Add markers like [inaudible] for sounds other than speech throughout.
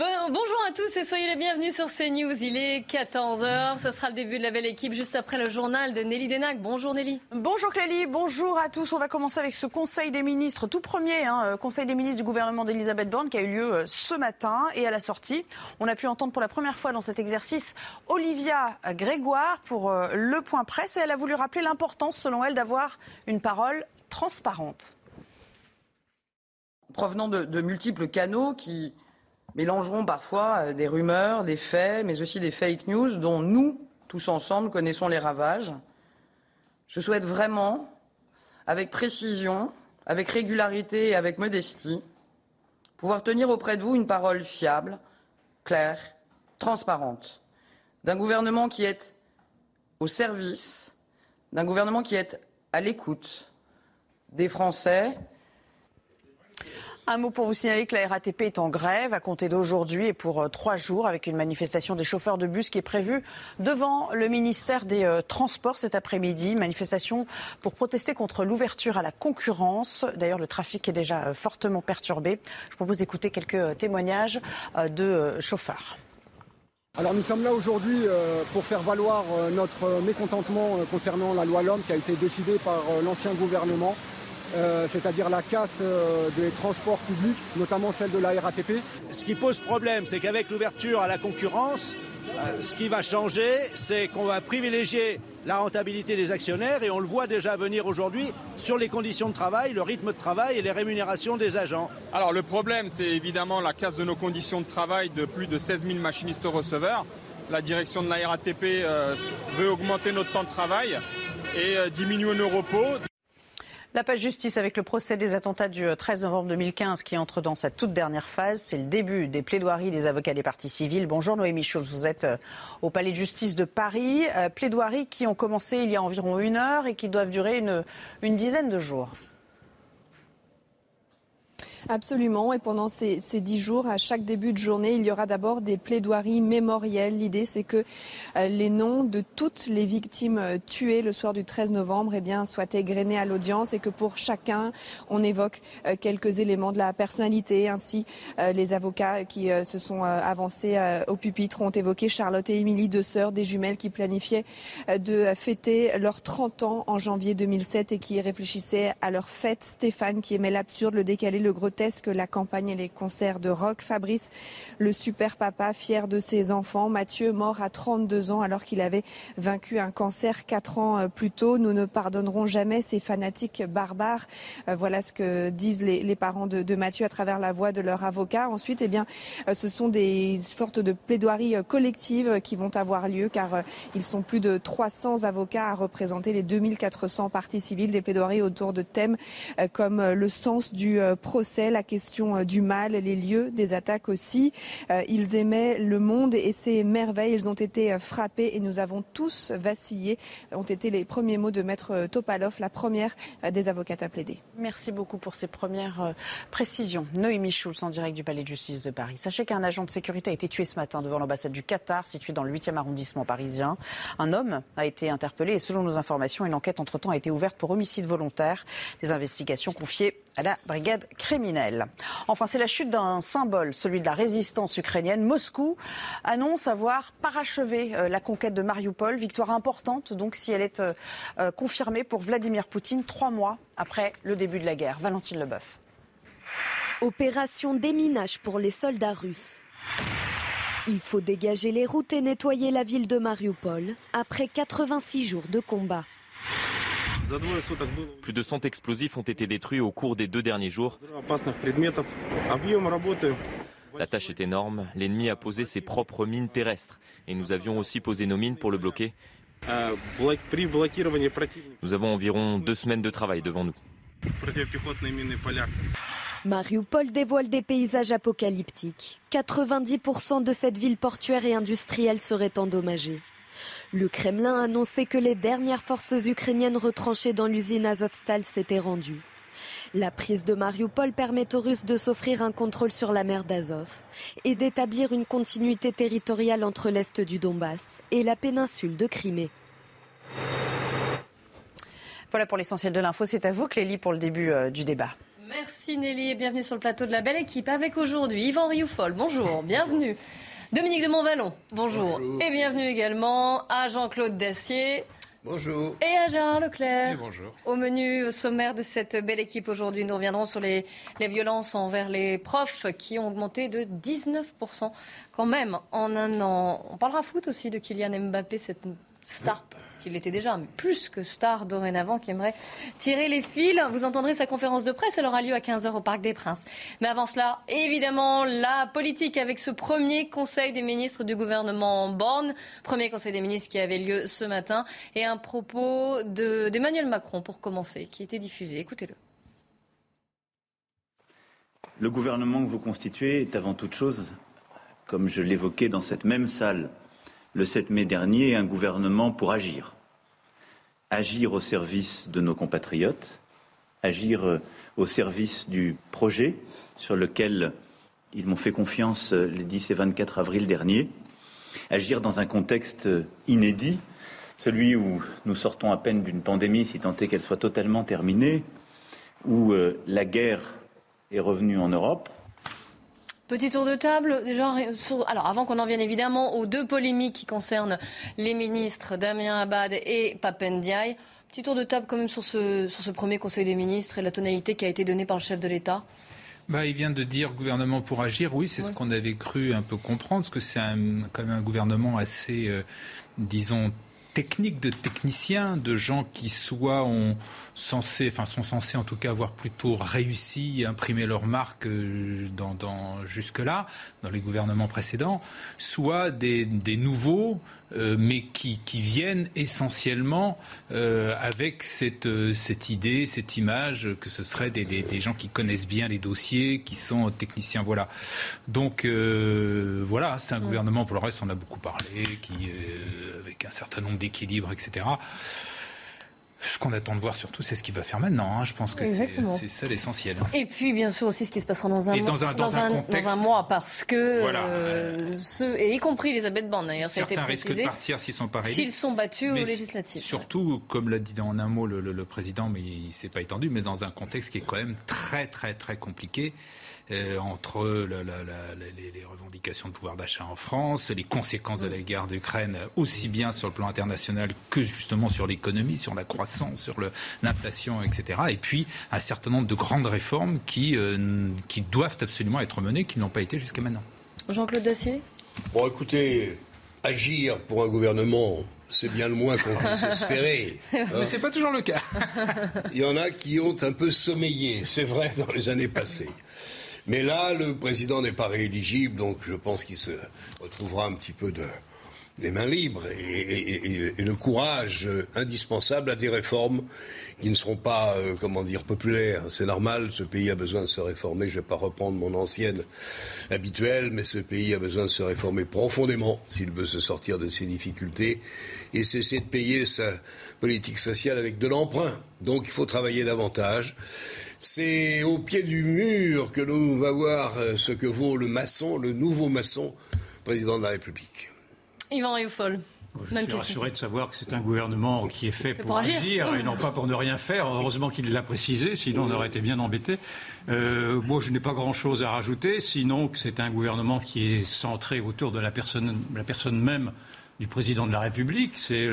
Bon- bonjour à tous et soyez les bienvenus sur CNews. Il est 14h, ce sera le début de la belle équipe juste après le journal de Nelly Denac. Bonjour Nelly. Bonjour Clélie, bonjour à tous. On va commencer avec ce Conseil des ministres, tout premier hein, euh, Conseil des ministres du gouvernement d'Elisabeth Borne qui a eu lieu euh, ce matin. Et à la sortie, on a pu entendre pour la première fois dans cet exercice Olivia Grégoire pour euh, le point presse. Et elle a voulu rappeler l'importance, selon elle, d'avoir une parole transparente. provenant de, de multiples canaux qui mélangeront parfois euh, des rumeurs, des faits, mais aussi des fake news dont nous, tous ensemble, connaissons les ravages. Je souhaite vraiment, avec précision, avec régularité et avec modestie, pouvoir tenir auprès de vous une parole fiable, claire, transparente, d'un gouvernement qui est au service, d'un gouvernement qui est à l'écoute des Français Un mot pour vous signaler que la RATP est en grève à compter d'aujourd'hui et pour euh, trois jours avec une manifestation des chauffeurs de bus qui est prévue devant le ministère des euh, Transports cet après-midi. Manifestation pour protester contre l'ouverture à la concurrence. D'ailleurs, le trafic est déjà euh, fortement perturbé. Je propose d'écouter quelques témoignages de chauffeurs. Alors nous sommes là aujourd'hui pour faire valoir notre mécontentement concernant la loi LOM qui a été décidée par l'ancien gouvernement, euh, c'est-à-dire la casse euh, des transports publics, notamment celle de la RATP. Ce qui pose problème, c'est qu'avec l'ouverture à la concurrence, euh, ce qui va changer, c'est qu'on va privilégier la rentabilité des actionnaires et on le voit déjà venir aujourd'hui sur les conditions de travail, le rythme de travail et les rémunérations des agents. Alors le problème, c'est évidemment la casse de nos conditions de travail de plus de 16 000 machinistes receveurs. La direction de la RATP euh, veut augmenter notre temps de travail et euh, diminuer nos repos. La page justice avec le procès des attentats du 13 novembre 2015 qui entre dans sa toute dernière phase. C'est le début des plaidoiries des avocats des parties civiles. Bonjour Noémie Schulz, vous êtes euh, au Palais de justice de Paris. Euh, plaidoiries qui ont commencé il y a environ une heure et qui doivent durer une dizaine de jours. Absolument. Et pendant ces, dix jours, à chaque début de journée, il y aura d'abord des plaidoiries mémorielles. L'idée, c'est que euh, les noms de toutes les victimes euh, tuées le soir du 13 novembre eh soient égrenés à l'audience et que pour chacun, on évoque euh, quelques éléments de la personnalité. Ainsi, les avocats qui se sont avancés au pupitre ont évoqué Charlotte et Émilie, deux sœurs, des jumelles qui planifiaient de fêter leurs 30 ans en janvier 2007 et qui réfléchissaient à leur fête. Stéphane qui aimait l'absurde, le décalé, le grotesque, la campagne et les concerts de rock. Fabrice, le super papa, fier de ses enfants. Mathieu, mort à 32 ans alors qu'il avait vaincu un cancer quatre ans euh, plus tôt. Nous ne pardonnerons jamais ces fanatiques barbares. Euh, Voilà ce que disent les, parents de, Mathieu à travers la voix de leur avocat. Ensuite, eh bien, euh, ce sont des sortes de plaidoiries collectives qui vont avoir lieu car ils sont plus de 300 avocats à représenter les 2400 parties civiles, des plaidoiries autour de thèmes comme le sens du euh, la question euh, du mal, les lieux des attaques aussi. Euh, Ils aimaient le monde et ses merveilles. Ils ont été euh, frappés et nous avons tous vacillé, ont été les premiers mots de Maître Topalov, la première des avocates à plaider. Merci beaucoup pour ces premières précisions. Noémie Schulz en direct du Palais de justice de Paris. Sachez qu'un agent de sécurité a été tué ce matin devant l'ambassade du Qatar, située dans le 8e arrondissement parisien. Un homme a été interpellé et selon nos informations, une enquête entre-temps a été ouverte pour homicide volontaire. Des investigations confiées à la brigade criminelle. Enfin, c'est la chute d'un symbole, celui de la résistance ukrainienne. Moscou annonce avoir parachevé euh, la conquête de Mariupol. Victoire importante, donc, si elle est euh, euh, confirmée pour Vladimir Poutine, trois mois après le début de la guerre. Valentine Leboeuf. Opération déminage pour les soldats russes. Il faut dégager les routes et nettoyer la ville de Mariupol après 86 jours de combat. Plus de 100 explosifs ont été détruits au cours des deux derniers jours. La tâche est énorme. L'ennemi a posé ses propres mines terrestres et nous avions aussi posé nos mines pour le bloquer. Nous avons environ deux semaines de travail devant nous. Mariupol dévoile des paysages apocalyptiques. 90% de cette ville portuaire et industrielle serait endommagée. Le Kremlin a annoncé que les dernières forces ukrainiennes retranchées dans l'usine Azovstal s'étaient rendues. La prise de Mariupol permet aux Russes de s'offrir un contrôle sur la mer d'Azov et d'établir une continuité territoriale entre l'est du Donbass et la péninsule de Crimée. Voilà pour l'essentiel de l'info. C'est à vous, Clélie, pour le début euh, du débat. Merci Nelly et bienvenue sur le plateau de la belle équipe avec aujourd'hui Yvan Rioufol. Bonjour, bienvenue. Dominique de Montvalon, bonjour. Et bienvenue également à Jean-Claude Dacier. Bonjour. Et à Gérard Leclerc. Et bonjour. Au menu au sommaire de cette belle équipe aujourd'hui, nous reviendrons sur les, les, violences envers les profs qui ont augmenté de 19% quand même en un an. On parlera foot aussi de Kylian Mbappé, cette star qu'il était déjà, mais plus que star dorénavant, qui aimerait tirer les fils. Vous entendrez sa conférence de presse, elle aura lieu à 15h au Parc des Princes. Mais avant cela, évidemment, la politique avec ce premier Conseil des ministres du gouvernement Borne, premier Conseil des ministres qui avait lieu ce matin, et un propos d'Emmanuel Macron, pour commencer, qui était diffusé. Écoutez-le. Le gouvernement que vous constituez est avant toute chose, comme je l'évoquais dans cette même salle le 7 mai dernier un gouvernement pour agir. Agir au service de nos compatriotes, agir euh, au service du projet sur lequel ils m'ont fait confiance euh, les 10 et 24 avril dernier, agir dans un contexte euh, inédit, celui où nous sortons à peine d'une pandémie, si tant est qu'elle soit totalement terminée, où la guerre est revenue en Europe, Petit tour de table, déjà. Alors, avant qu'on en vienne évidemment aux deux polémiques qui concernent les ministres Damien Abad et Papendiaï, petit tour de table quand même sur ce, sur ce premier Conseil des ministres et la tonalité qui a été donnée par le chef de l'État. Bah, il vient de dire gouvernement pour agir. Oui, c'est ce qu'on avait cru un peu comprendre, parce que c'est quand même un gouvernement assez, euh, disons, technique de techniciens, de gens qui soit ont censés, enfin sont censés en tout cas avoir plutôt réussi à imprimer leur marque euh, dans, dans jusque-là, dans les gouvernements précédents, soit des, des nouveaux, euh, mais qui, qui, viennent essentiellement euh, avec cette, euh, cette idée, cette image que ce serait des, des, des, gens qui connaissent bien les dossiers, qui sont techniciens. Voilà. Donc euh, voilà, c'est un mmh. gouvernement, pour le reste, on a beaucoup parlé, qui, avec un certain nombre d'équilibres, etc. Ce qu'on attend de voir surtout, c'est ce qu'il va faire maintenant. Hein. Je pense que c'est ça l'essentiel. Et puis, bien sûr, aussi ce qui se passera dans un, mois, dans un, dans, dans un, contexte, dans un mois, parce que voilà. euh, ceux, et y compris Elisabeth Borne d'ailleurs, ça a été précisé. risquent de partir s'ils sont pas S'ils sont battus aux législatives. Surtout, comme l'a dit en un mot le, le, le président, mais il s'est pas étendu, mais dans un contexte qui est quand même très, très, très compliqué. Euh, entre la, la, la, les, les, revendications de pouvoir d'achat en France, les conséquences de la guerre d'Ukraine, aussi bien sur le plan international que justement sur l'économie, sur la croissance, sur l'inflation, etc. Et puis un certain nombre de grandes réformes qui, euh, qui doivent absolument être menées, qui n'ont pas été jusqu'à maintenant. Jean-Claude Dacier Bon, écoutez, agir pour un gouvernement c'est bien le moins qu'on puisse [laughs] espérer. Mais c'est pas toujours le cas. Il y en a qui ont un peu sommeillé, c'est vrai, dans les années passées. Mais là, le président n'est pas rééligible, donc je pense qu'il se retrouvera un petit peu de, les mains libres et, le courage indispensable à des réformes qui ne seront pas, euh, comment dire, populaires. C'est normal, ce pays a besoin de se réformer. Je ne vais pas reprendre mon ancienne habituelle, mais ce pays a besoin de se réformer profondément s'il veut se sortir de ses difficultés et cesser de payer sa politique sociale avec de l'emprunt. Donc il faut travailler davantage. C'est au pied du mur que l'on va voir euh, ce que vaut le maçon, le nouveau maçon, président de la République. Yvan Rioufol. Je suis rassuré de savoir que c'est un gouvernement qui est fait, fait pour, pour, agir, agir et non pas pour ne rien faire. Heureusement qu'il l'a précisé, sinon on aurait été bien embêté. Euh, moi, je n'ai pas grand-chose à rajouter, sinon que c'est un gouvernement qui est centré autour de la personne, la personne même du président de la République. C'est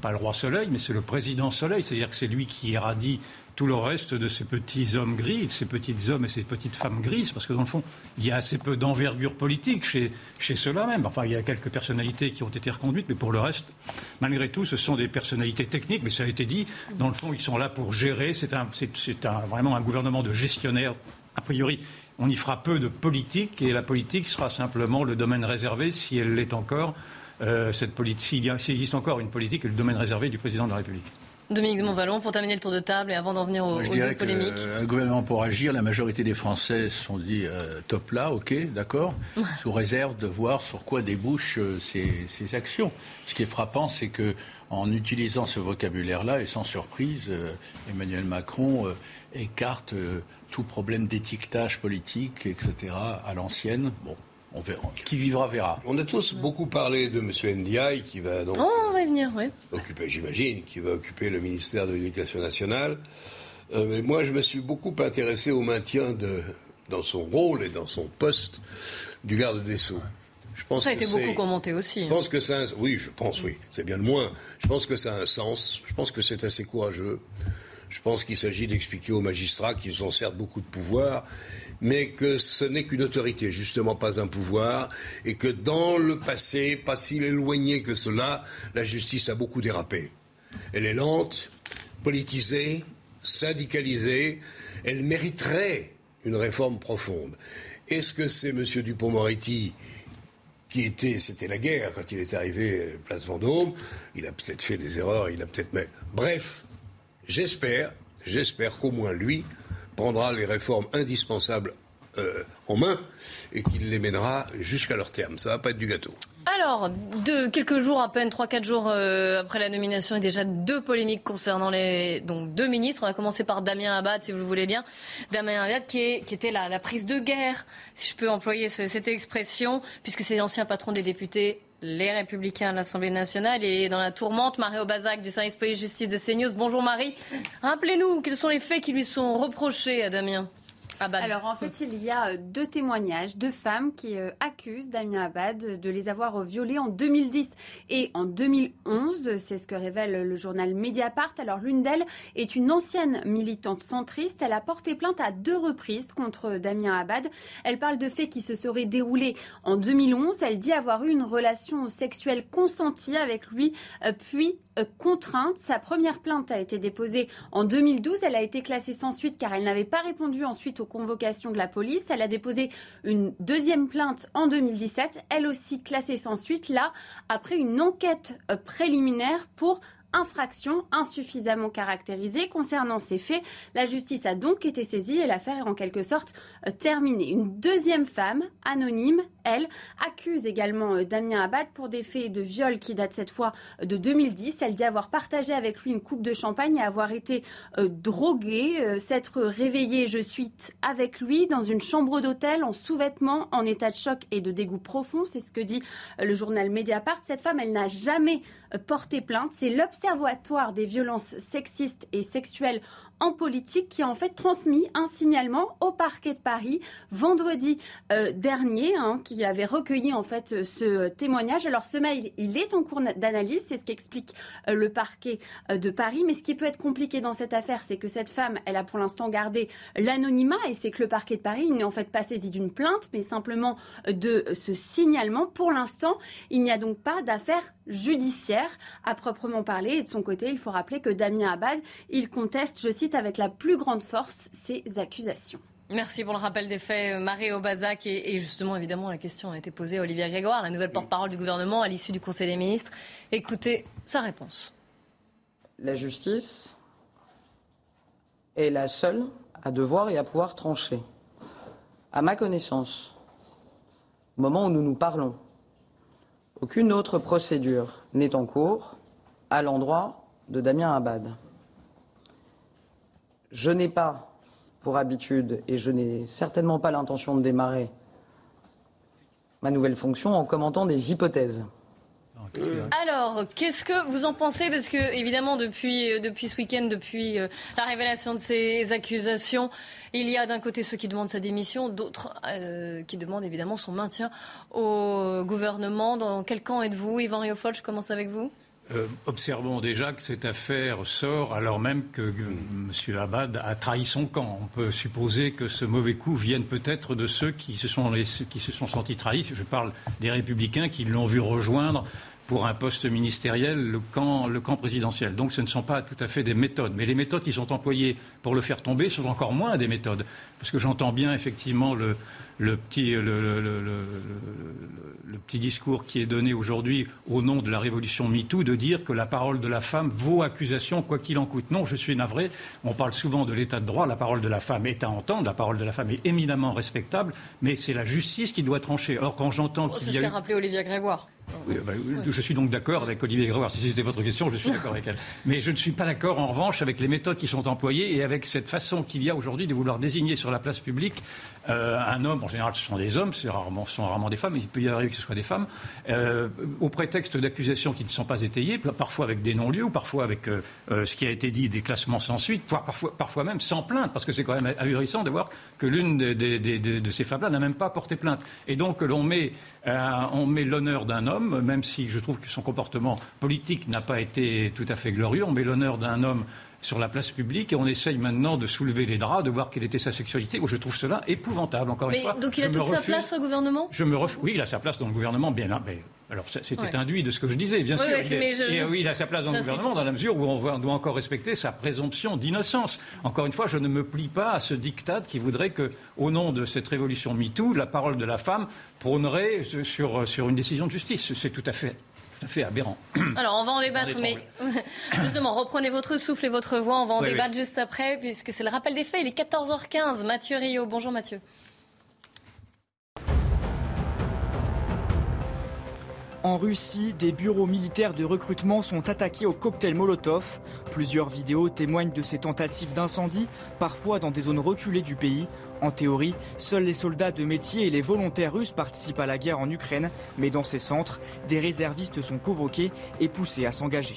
pas le roi Soleil, mais c'est le président Soleil. C'est-à-dire que c'est lui qui irradie tout le reste de ces petits hommes gris, ces petits hommes et ces petites femmes grises, parce que dans le fond, il y a assez peu d'envergure politique chez, chez ceux-là même. Enfin, il y a quelques personnalités qui ont été reconduites, mais pour le reste, malgré tout, ce sont des personnalités techniques, mais ça a été dit, dans le fond, ils sont là pour gérer. C'est un, un, vraiment un gouvernement de gestionnaires. A priori, on y fera peu de politique, et la politique sera simplement le domaine réservé, si elle l'est encore, euh, cette politique, s'il existe encore une politique, le domaine réservé du président de la République. Dominique de Montvalon, pour terminer le tour de table et avant d'en venir aux, dirais polémiques. Un gouvernement pour agir, la majorité des Français se sont dit euh, top là, ok, d'accord, sous réserve de voir sur quoi débouchent euh, ces, actions. Ce qui est frappant, c'est que en utilisant ce vocabulaire-là, et sans surprise, euh, Emmanuel Macron écarte tout problème d'étiquetage politique, etc., à l'ancienne. Bon, on verra. Qui vivra verra. On a tous beaucoup parlé de M. Ndiaye qui va donc. Oh, on va venir, oui. Occuper, j'imagine, qui va occuper le ministère de l'Éducation nationale. Euh, mais moi, je me suis beaucoup intéressé au maintien de, dans son rôle et dans son poste du garde des Sceaux. Je pense ça a été beaucoup commenté aussi. Je pense que ça, oui, je pense, oui, c'est bien le moins. Je pense que ça a un sens. Je pense que c'est assez courageux. Je pense qu'il s'agit d'expliquer aux magistrats qu'ils ont certes beaucoup de pouvoir mais que ce n'est qu'une autorité, justement pas un pouvoir, et que dans le passé, pas si éloigné que cela, la justice a beaucoup dérapé. Elle est lente, politisée, syndicalisée, elle mériterait une réforme profonde. Est-ce que c'est M. Dupont-Moretti qui était, c'était la guerre quand il est arrivé place Vendôme. Il a peut-être fait des erreurs, il a peut-être. Bref, j'espère, j'espère qu'au moins lui prendra les réformes indispensables euh, en main et qu'il les mènera jusqu'à leur terme. Ça va pas être du gâteau. Alors, de quelques jours, à peine 3-4 jours euh, après la nomination, il y a déjà deux polémiques concernant les donc deux ministres. On va commencer par Damien Abad, si vous le voulez bien. Damien Abad, qui, était la, prise de guerre, si je peux employer cette expression, puisque c'est l'ancien patron des députés les Républicains à l'Assemblée nationale et dans la tourmente, Marie Aubazac du service police-justice de CNews. Bonjour Marie. Rappelez-nous, quels sont les faits qui lui sont reprochés à Damien alors en fait, il y a euh, deux témoignages de femmes qui euh, accusent Damien Abad de les avoir violés en 2010 et en 2011. C'est ce que révèle le journal Mediapart. Alors l'une d'elles est une ancienne militante centriste. Elle a porté plainte à deux reprises contre Damien Abad. Elle parle de faits qui se seraient déroulés en 2011. Elle dit avoir eu une relation sexuelle consentie avec lui, euh, puis contrainte. Sa première plainte a été déposée en 2012. Elle a été classée sans suite car elle n'avait pas répondu ensuite aux convocations de la police. Elle a déposé une deuxième plainte en 2017, elle aussi classée sans suite, là, après une enquête euh, préliminaire pour infraction insuffisamment caractérisée. Concernant ces faits, la justice a donc été saisie et l'affaire est en quelque sorte euh, terminée. Une deuxième femme, anonyme, elle, accuse également euh, Damien Abad pour des faits de viol qui datent cette fois euh, de 2010. Elle dit avoir partagé avec lui une coupe de champagne et avoir été droguée, s'être réveillée, je suis, avec lui dans une chambre d'hôtel en sous-vêtements, en état de choc et de dégoût profond. C'est ce que dit le journal Mediapart. Cette femme, elle n'a jamais porté plainte. C'est l'Observatoire des violences sexistes et sexuelles en politique qui a en fait transmis un signalement au parquet de Paris vendredi euh, dernier, hein, qui avait recueilli en fait ce témoignage. Alors ce mail, il est en cours d'analyse, c'est ce qu'explique euh, le parquet euh, de Paris. Mais ce qui peut être compliqué dans cette affaire, c'est que cette femme, elle a pour l'instant gardé l'anonymat et c'est que le parquet de Paris n'est en fait pas saisi d'une plainte, mais simplement de ce signalement. Pour l'instant, il n'y a donc pas d'affaire judiciaire à proprement parler. Et de son côté, il faut rappeler que Damien Abad, il conteste, je cite, avec la plus grande force ces accusations. Merci pour le rappel des faits, Marie Aubazac. Et, justement, évidemment, la question a été posée à Olivier Grégoire, la nouvelle porte-parole du gouvernement, à l'issue du Conseil des ministres. Écoutez sa réponse. La justice est la seule à devoir et à pouvoir trancher. À ma connaissance, au moment où nous nous parlons, aucune autre procédure n'est en cours à l'endroit de Damien Abad. Je n'ai pas pour habitude, et je n'ai certainement pas l'intention de démarrer ma nouvelle fonction en commentant des hypothèses. Alors, qu'est-ce que vous en pensez? Parce que, évidemment, depuis, euh, depuis ce week-end, depuis euh, la révélation de ces accusations, il y a d'un côté ceux qui demandent sa démission, d'autres euh, qui demandent évidemment son maintien au gouvernement. Dans quel camp êtes-vous? Yvan Riofol, je commence avec vous. Observons déjà que cette affaire sort alors même que M. Abad a trahi son camp. On peut supposer que ce mauvais coup vienne peut-être de ceux qui se, sont qui se sont sentis trahis. Je parle des républicains qui l'ont vu rejoindre pour un poste ministériel le camp, le camp présidentiel. Donc ce ne sont pas tout à fait des méthodes. Mais les méthodes qui sont employées pour le faire tomber sont encore moins des méthodes. Parce que j'entends bien effectivement le, le petit, le, petit, discours qui est donné aujourd'hui au nom de la révolution MeToo de dire que la parole de la femme vaut accusation quoi qu'il en coûte. Non, je suis navré. On parle souvent de l'état de droit. La parole de la femme est à entendre. La parole de la femme est éminemment respectable. Mais c'est la justice qui doit trancher. Or, quand j'entends qu'il y a. C'est ce qu'a rappelé Olivia Grégoire. Bah, je suis donc d'accord avec Olivier Grégoire. Si c'était votre question, je suis [laughs] d'accord avec elle. Mais je ne suis pas d'accord, en revanche, avec les méthodes qui sont employées et avec cette façon qu'il y a aujourd'hui de vouloir désigner sur la place publique euh, un homme. En général, ce sont des hommes, ce sont rarement des femmes, mais il peut y arriver que ce soit des femmes, euh, au prétexte d'accusations qui ne sont pas étayées, parfois avec des non-lieux, ou parfois avec euh, ce qui a été dit, des classements sans suite, parfois, parfois même sans plainte, parce que c'est quand même ahurissant de voir que l'une de, ces femmes-là n'a même pas porté plainte. Et donc, l'on met, on met l'honneur d'un homme même si je trouve que son comportement politique n'a pas été tout à fait glorieux. On met l'honneur d'un homme sur la place publique et on essaye maintenant de soulever les draps, de voir quelle était sa sexualité. je trouve cela épouvantable, encore une fois. Donc il a toute sa place au gouvernement? Je me Oui, il a sa place dans le gouvernement, bien. Mais, alors c'était induit de ce que je disais, bien sûr. et oui, il a sa place dans le gouvernement dans la mesure où on doit encore respecter sa présomption d'innocence. Encore une fois, je ne me plie pas à ce diktat qui voudrait que, au nom de cette révolution MeToo, la parole de la femme prônerait sur, sur une décision de justice. C'est tout à fait fait aberrant. [coughs] Alors, on va en débattre, mais [laughs] justement, reprenez votre souffle et votre voix. On va en débattre juste après, puisque c'est le rappel des faits. Il est 14h15. Mathieu Rio. Bonjour, Mathieu. En Russie, des bureaux militaires de recrutement sont attaqués au cocktail Molotov. Plusieurs vidéos témoignent de ces tentatives d'incendie, parfois dans des zones reculées du pays. En théorie, seuls les soldats de métier et les volontaires russes participent à la guerre en Ukraine, mais dans ces centres, des réservistes sont convoqués et poussés à s'engager.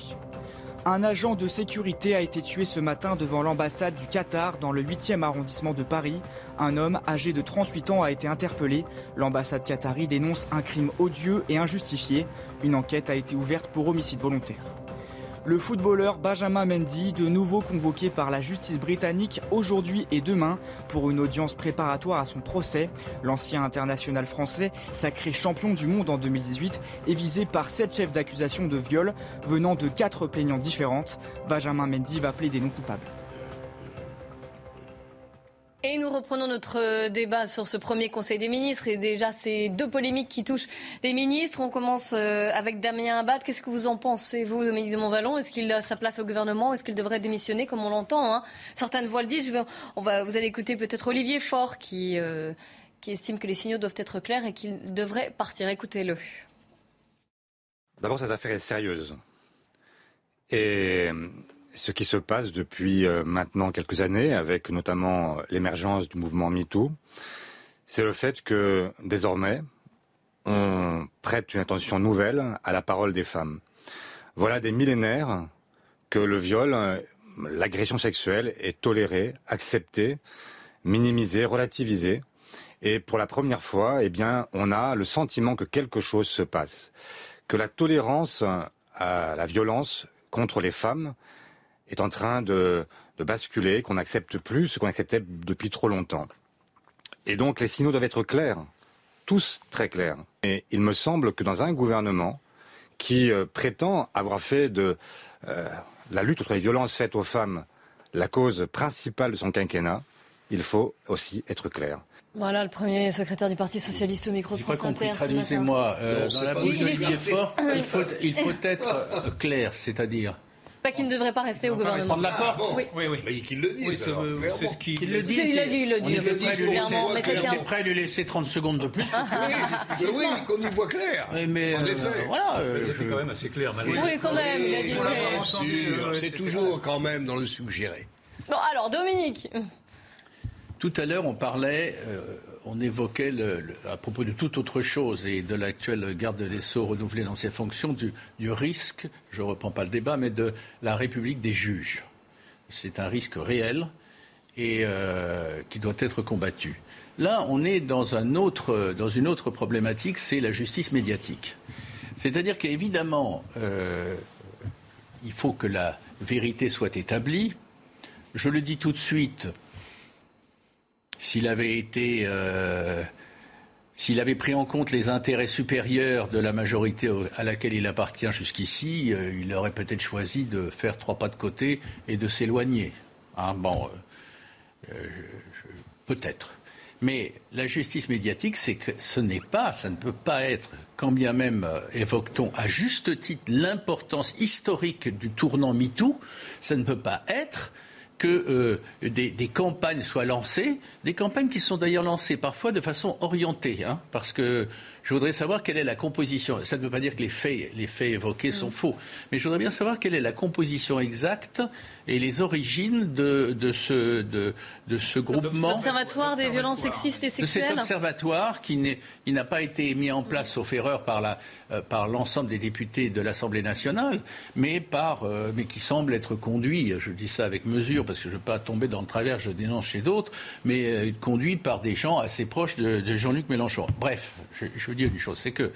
Un agent de sécurité a été tué ce matin devant l'ambassade du Qatar dans le 8e arrondissement de Paris. Un homme âgé de 38 ans a été interpellé. L'ambassade qatari dénonce un crime odieux et injustifié. Une enquête a été ouverte pour homicide volontaire. Le footballeur Benjamin Mendy, de nouveau convoqué par la justice britannique aujourd'hui et demain pour une audience préparatoire à son procès. L'ancien international français, sacré champion du monde en 2018, est visé par sept chefs d'accusation de viol venant de quatre plaignants différentes. Benjamin Mendy va plaider non coupable. Et nous reprenons notre débat sur ce premier Conseil des ministres et déjà ces deux polémiques qui touchent les ministres. On commence euh, avec Damien Abad. Qu'est-ce que vous en pensez, vous, Dominique de Montvalon? Est-ce qu'il a sa place au gouvernement? Est-ce qu'il devrait démissionner, comme on l'entend hein? Certaines voix le disent. on va, vous allez écouter peut-être Olivier Faure qui, euh, qui estime que les signaux doivent être clairs et qu'il devrait partir. Écoutez-le. D'abord, cette affaire est sérieuse. Et ce qui se passe depuis euh, maintenant quelques années, avec notamment l'émergence du mouvement MeToo, c'est le fait que désormais, on prête une attention nouvelle à la parole des femmes. Voilà des millénaires que le viol, l'agression sexuelle est tolérée, acceptée, minimisée, relativisée. Et pour la première fois, eh bien, on a le sentiment que quelque chose se passe, que la tolérance à la violence contre les femmes est en train de, basculer, qu'on n'accepte plus ce qu'on acceptait depuis trop longtemps. Et donc les signaux doivent être clairs, tous très clairs. Et il me semble que dans un gouvernement qui euh, prétend avoir fait de euh, la lutte contre les violences faites aux femmes la cause principale de son quinquennat, il faut aussi être clair. Voilà le premier secrétaire du Parti socialiste au micro de France Inter. Traduisez-moi. Euh, dans la bouche d'Olivier Faure, il faut, il faut [laughs] être clair, c'est-à-dire pas qu'il ne devrait pas rester au gouvernement. Prendre la porte Oui, oui. oui. qu'il le dise. Oui, c'est ce qu'il le dit. Il le dit, il le dit. On était prêt à lui laisser 30 secondes de plus. Oui, qu'on y voit clair. Mais, en effet. Euh, voilà. C'était quand même assez clair, malgré Oui, quand même, il a dit C'est toujours quand même dans le suggéré. Bon, alors, Dominique. Tout à l'heure, on parlait euh, on évoquait, à propos de toute autre chose et de l'actuelle garde des Sceaux renouvelée dans ses fonctions, du, risque, je ne reprends pas le débat, mais de la République des juges. C'est un risque réel et euh, qui doit être combattu. Là, on est dans, un autre, dans une autre problématique, c'est la justice médiatique. C'est-à-dire qu'évidemment, euh, il faut que la vérité soit établie. Je le dis tout de suite, s'il avait été euh, s'il avait pris en compte les intérêts supérieurs de la majorité à laquelle il appartient jusqu'ici, euh, il aurait peut-être choisi de faire trois pas de côté et de s'éloigner. Hein, bon, euh, peut-être. Mais la justice médiatique, c'est que ce n'est pas, ça ne peut pas être, quand bien même évoque-t-on à juste titre l'importance historique du tournant MeToo, ça ne peut pas être que euh, des, campagnes soient lancées, des campagnes qui sont d'ailleurs lancées parfois de façon orientée, hein, parce que je voudrais savoir quelle est la composition. Ça ne veut pas dire que les faits, les faits évoqués sont mm. faux, mais je voudrais bien savoir quelle est la composition exacte et les origines de, de ce, de, de ce groupement. L'Observatoire des violences sexistes et sexuelles. De cet observatoire qui n'a pas été mis en place, sauf erreur, par, euh, par l'ensemble des députés de l'Assemblée nationale, mais, par, euh, mais qui semble être conduit, je dis ça avec mesure parce que je ne veux pas tomber dans le travers, je dénonce chez d'autres, mais euh, conduit par des gens assez proches de, Jean-Luc Mélenchon. Bref, je, je dire une chose, c'est que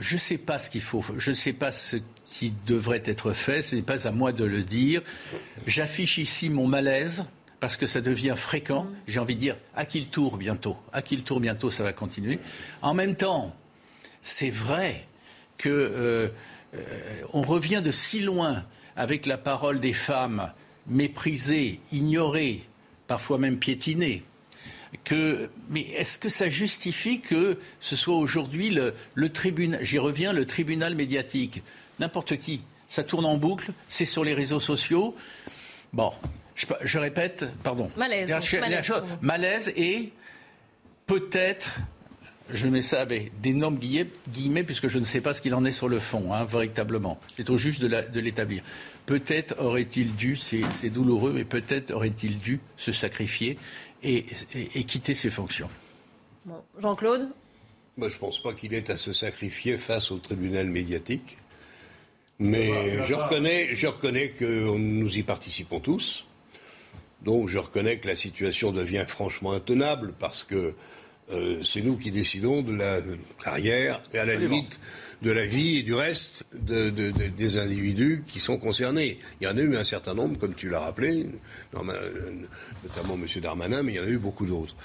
je ne sais pas ce qu'il faut, je ne sais pas ce qui devrait être fait, ce n'est pas à moi de le dire. J'affiche ici mon malaise parce que ça devient fréquent. J'ai envie de dire à qui le tour bientôt, à qui le tour bientôt, ça va continuer. En même temps, c'est vrai que euh, euh, on revient de si loin avec la parole des femmes méprisées, ignorées, parfois même piétinées mais est-ce que ça justifie que ce soit aujourd'hui le, tribunal, j'y reviens, le tribunal médiatique? N'importe qui. Ça tourne en boucle, c'est sur les réseaux sociaux. Bon, je, répète, pardon. Malaise. malaise, et peut-être je mets ça avec d'énormes guillemets, puisque je ne sais pas ce qu'il en est sur le fond, hein, véritablement. C'est au juge de l'établir. Peut-être aurait-il dû, c'est douloureux, mais peut-être aurait-il dû se sacrifier et, quitter ses fonctions. Jean-Claude? Moi, Je ne pense pas qu'il ait à se sacrifier face au tribunal médiatique. Mais je reconnais, je reconnais que nous y participons tous. Donc je reconnais que la situation devient franchement intenable parce que euh, c'est nous qui décidons de la carrière et à la limite de la vie et du reste des individus qui sont concernés. Il y en a eu un certain nombre, comme tu l'as rappelé, notamment M. Darmanin, mais il y en a eu beaucoup d'autres.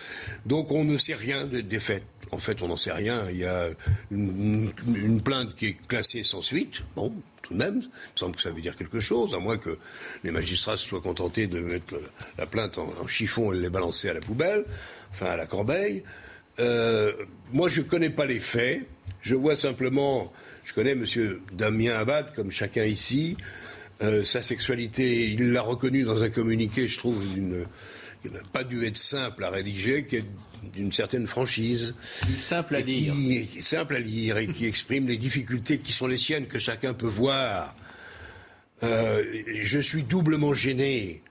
Donc on ne sait rien des faits. En fait, on n'en sait rien. Il y a une, plainte qui est classée sans suite. Bon, tout de même, il me semble que ça veut dire quelque chose, à moins que les magistrats soient contentés de mettre la plainte en, chiffon et les balancer à la poubelle, enfin à la corbeille. Euh, moi, je ne connais pas les faits. Je vois simplement, je connais M. Damien Abad, comme chacun ici. Euh, sa sexualité, il l'a reconnue dans un communiqué, je trouve, qui n'a pas dû être simple à rédiger, qui est d'une certaine franchise. Simple à lire. simple à lire et qui exprime les difficultés qui sont les siennes, que chacun peut voir. Euh, je suis doublement gêné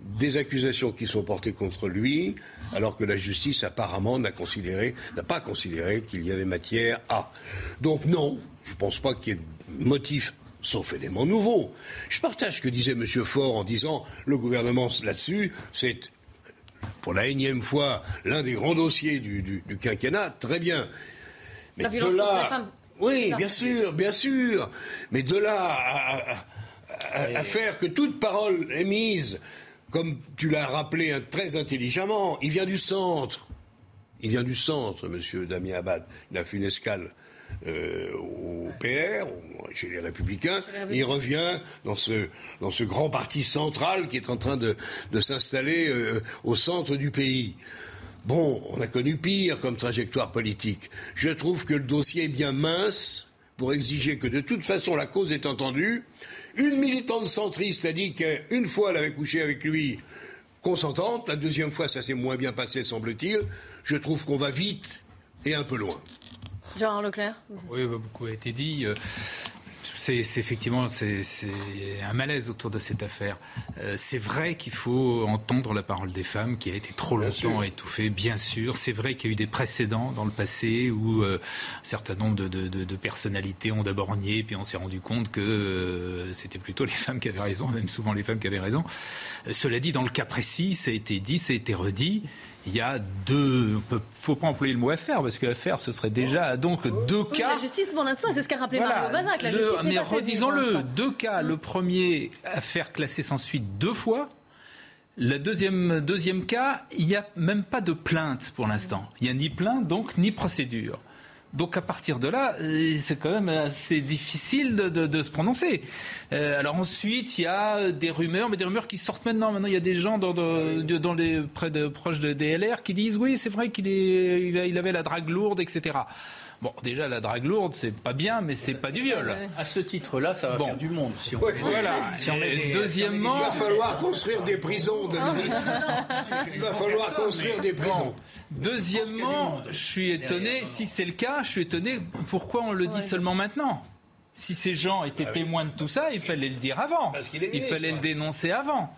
des accusations qui sont portées contre lui, alors que la justice apparemment n'a considéré, n'a pas considéré qu'il y avait matière à. Donc non, je ne pense pas qu'il y ait motif sauf élément nouveau. Je partage ce que disait M. Faure en disant le gouvernement là-dessus, c'est pour la énième fois l'un des grands dossiers du, quinquennat, très bien. Mais de là, oui, bien sûr, bien sûr. Mais de là à, faire que toute parole émise comme tu l'as rappelé hein, très intelligemment, il vient du centre. Il vient du centre, monsieur Damien Abad. Il a fait une escale euh, au PR, chez les Républicains, il revient dans ce, dans ce grand parti central qui est en train de, s'installer euh, au centre du pays. Bon, on a connu pire comme trajectoire politique. Je trouve que le dossier est bien mince pour exiger que de toute façon la cause est entendue une militante centriste a dit qu'une fois elle avait couché avec lui consentante, la deuxième fois ça s'est moins bien passé semble-t-il. Je trouve qu'on va vite et un peu loin. Jean Leclerc? Oui, bah, beaucoup a été dit. Euh, c'est effectivement c'est un malaise autour de cette affaire. Euh, c'est vrai qu'il faut entendre la parole des femmes qui a été trop longtemps étouffée, bien sûr. C'est vrai qu'il y a eu des précédents dans le passé où euh, un certain nombre de, personnalités ont d'abord nié, puis on s'est rendu compte que euh, c'était plutôt les femmes qui avaient raison, même souvent les femmes qui avaient raison. cela dit, dans le cas précis, ça a été dit, ça a été redit il y a deux. Il ne faut pas employer le mot affaire, parce que affaire, ce serait déjà donc deux cas. La justice, pour l'instant, c'est ce qu'a rappelé Mario Bazac. La justice mais redisons-le, deux cas. Le premier, affaire classée sans suite deux fois. Le deuxième, deuxième cas, il n'y a même pas de plainte pour l'instant. Il n'y a ni plainte, donc, ni procédure. Donc à partir de là, euh, c'est quand même assez difficile de, se prononcer. Euh, alors ensuite, il y a des rumeurs, mais des rumeurs qui sortent maintenant. Maintenant, il y a des gens dans, dans les près de proches de DLR qui disent oui, c'est vrai qu'il il avait la drague lourde, etc. Bon, déjà, la drague lourde, c'est pas bien, mais c'est pas du viol. À ce titre-là, ça va faire du monde. Si on voilà. Deuxièmement. Il va falloir construire des prisons, Il va falloir construire des prisons. Deuxièmement, je suis étonné, si c'est le cas, je suis étonné pourquoi on le dit seulement maintenant si ces gens étaient ah témoins de tout ça, il fallait le dire avant. il fallait le dénoncer avant.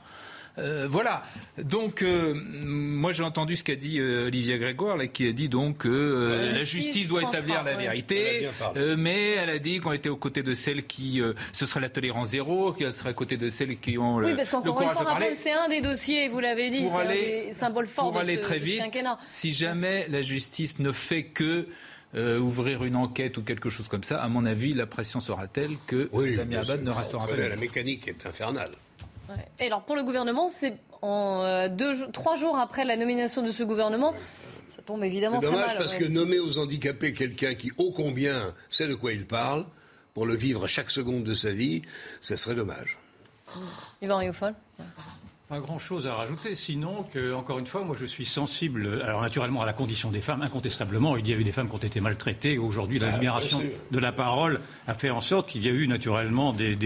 Euh, voilà. Donc, euh, moi, j'ai entendu ce qu'a dit euh, Olivia Grégoire, là, qui a dit donc que la justice doit établir la vérité, mais elle a dit qu'on était aux côtés de celles qui, ce serait la tolérance zéro, qu'elle serait à côté de celles qui ont oui, parce le courage de parler. C'est un des dossiers, vous l'avez dit, c'est un des symboles forts pour aller très vite. Si jamais la justice ne fait que ouvrir une enquête ou quelque chose comme ça, à mon avis, la pression sera telle que oui, Abad ne restera pas. La mécanique est infernale. Et alors pour le gouvernement, c'est en euh, deux, trois jours après la nomination de ce gouvernement. Ça tombe évidemment C'est dommage parce que nommer aux handicapés quelqu'un qui, ô combien, sait de quoi il parle, pour le vivre chaque seconde de sa vie, ça serait dommage. Yvan Riofol pas grand-chose à rajouter, sinon que, encore une fois, moi je suis sensible, alors naturellement à la condition des femmes, incontestablement, il y a eu des femmes qui ont été maltraitées, aujourd'hui la ah, libération de la parole a fait en sorte qu'il y a eu naturellement des,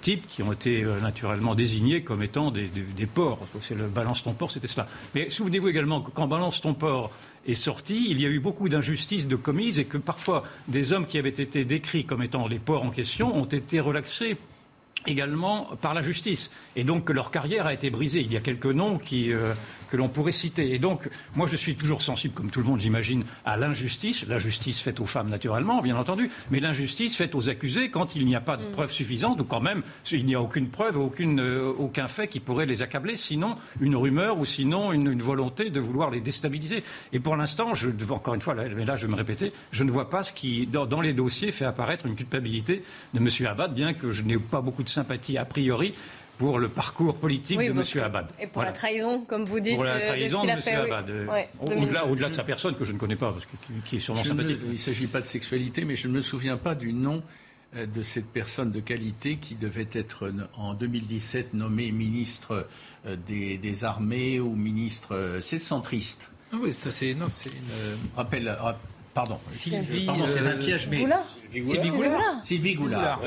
types qui ont été euh, naturellement désignés comme étant des, porcs. C'est le balance ton porc, c'était cela. Mais souvenez-vous également que quand balance ton porc est sorti, il y a eu beaucoup d'injustices de commises et que parfois des hommes qui avaient été décrits comme étant les porcs en question ont été relaxés également par la justice. Et donc leur carrière a été brisée. Il y a quelques noms qui, euh, que l'on pourrait citer. Et donc, moi, je suis toujours sensible, comme tout le monde, j'imagine, à l'injustice. La justice faite aux femmes, naturellement, bien entendu, mais l'injustice faite aux accusés quand il n'y a pas de mm. preuves suffisantes, ou quand même, il n'y a aucune preuve, aucune, euh, aucun fait qui pourrait les accabler, sinon une rumeur ou sinon une, volonté de vouloir les déstabiliser. Et pour l'instant, je, encore une fois, là, mais là, je vais me répéter, je ne vois pas ce qui, dans, dans les dossiers, fait apparaître une culpabilité de M. Abad, bien que je n'ai pas beaucoup de sympathie a priori pour le parcours politique de M. Abad. Et pour la trahison, comme vous dites. Pour la euh, trahison de, M. Abad. Euh, au-delà, de sa personne, que je ne connais pas, parce que, qui est sûrement sympathique. il ne s'agit pas de sexualité, mais je ne me souviens pas du nom euh, de cette personne de qualité qui devait être en 2017 nommée ministre des, armées ou ministre. C'est centriste. Ah oui, ça c'est. Non, c'est une. Rappelle, Pardon. Sylvie. Pardon, c'est un piège, mais. Sylvie Goulard. Sylvie Goulard.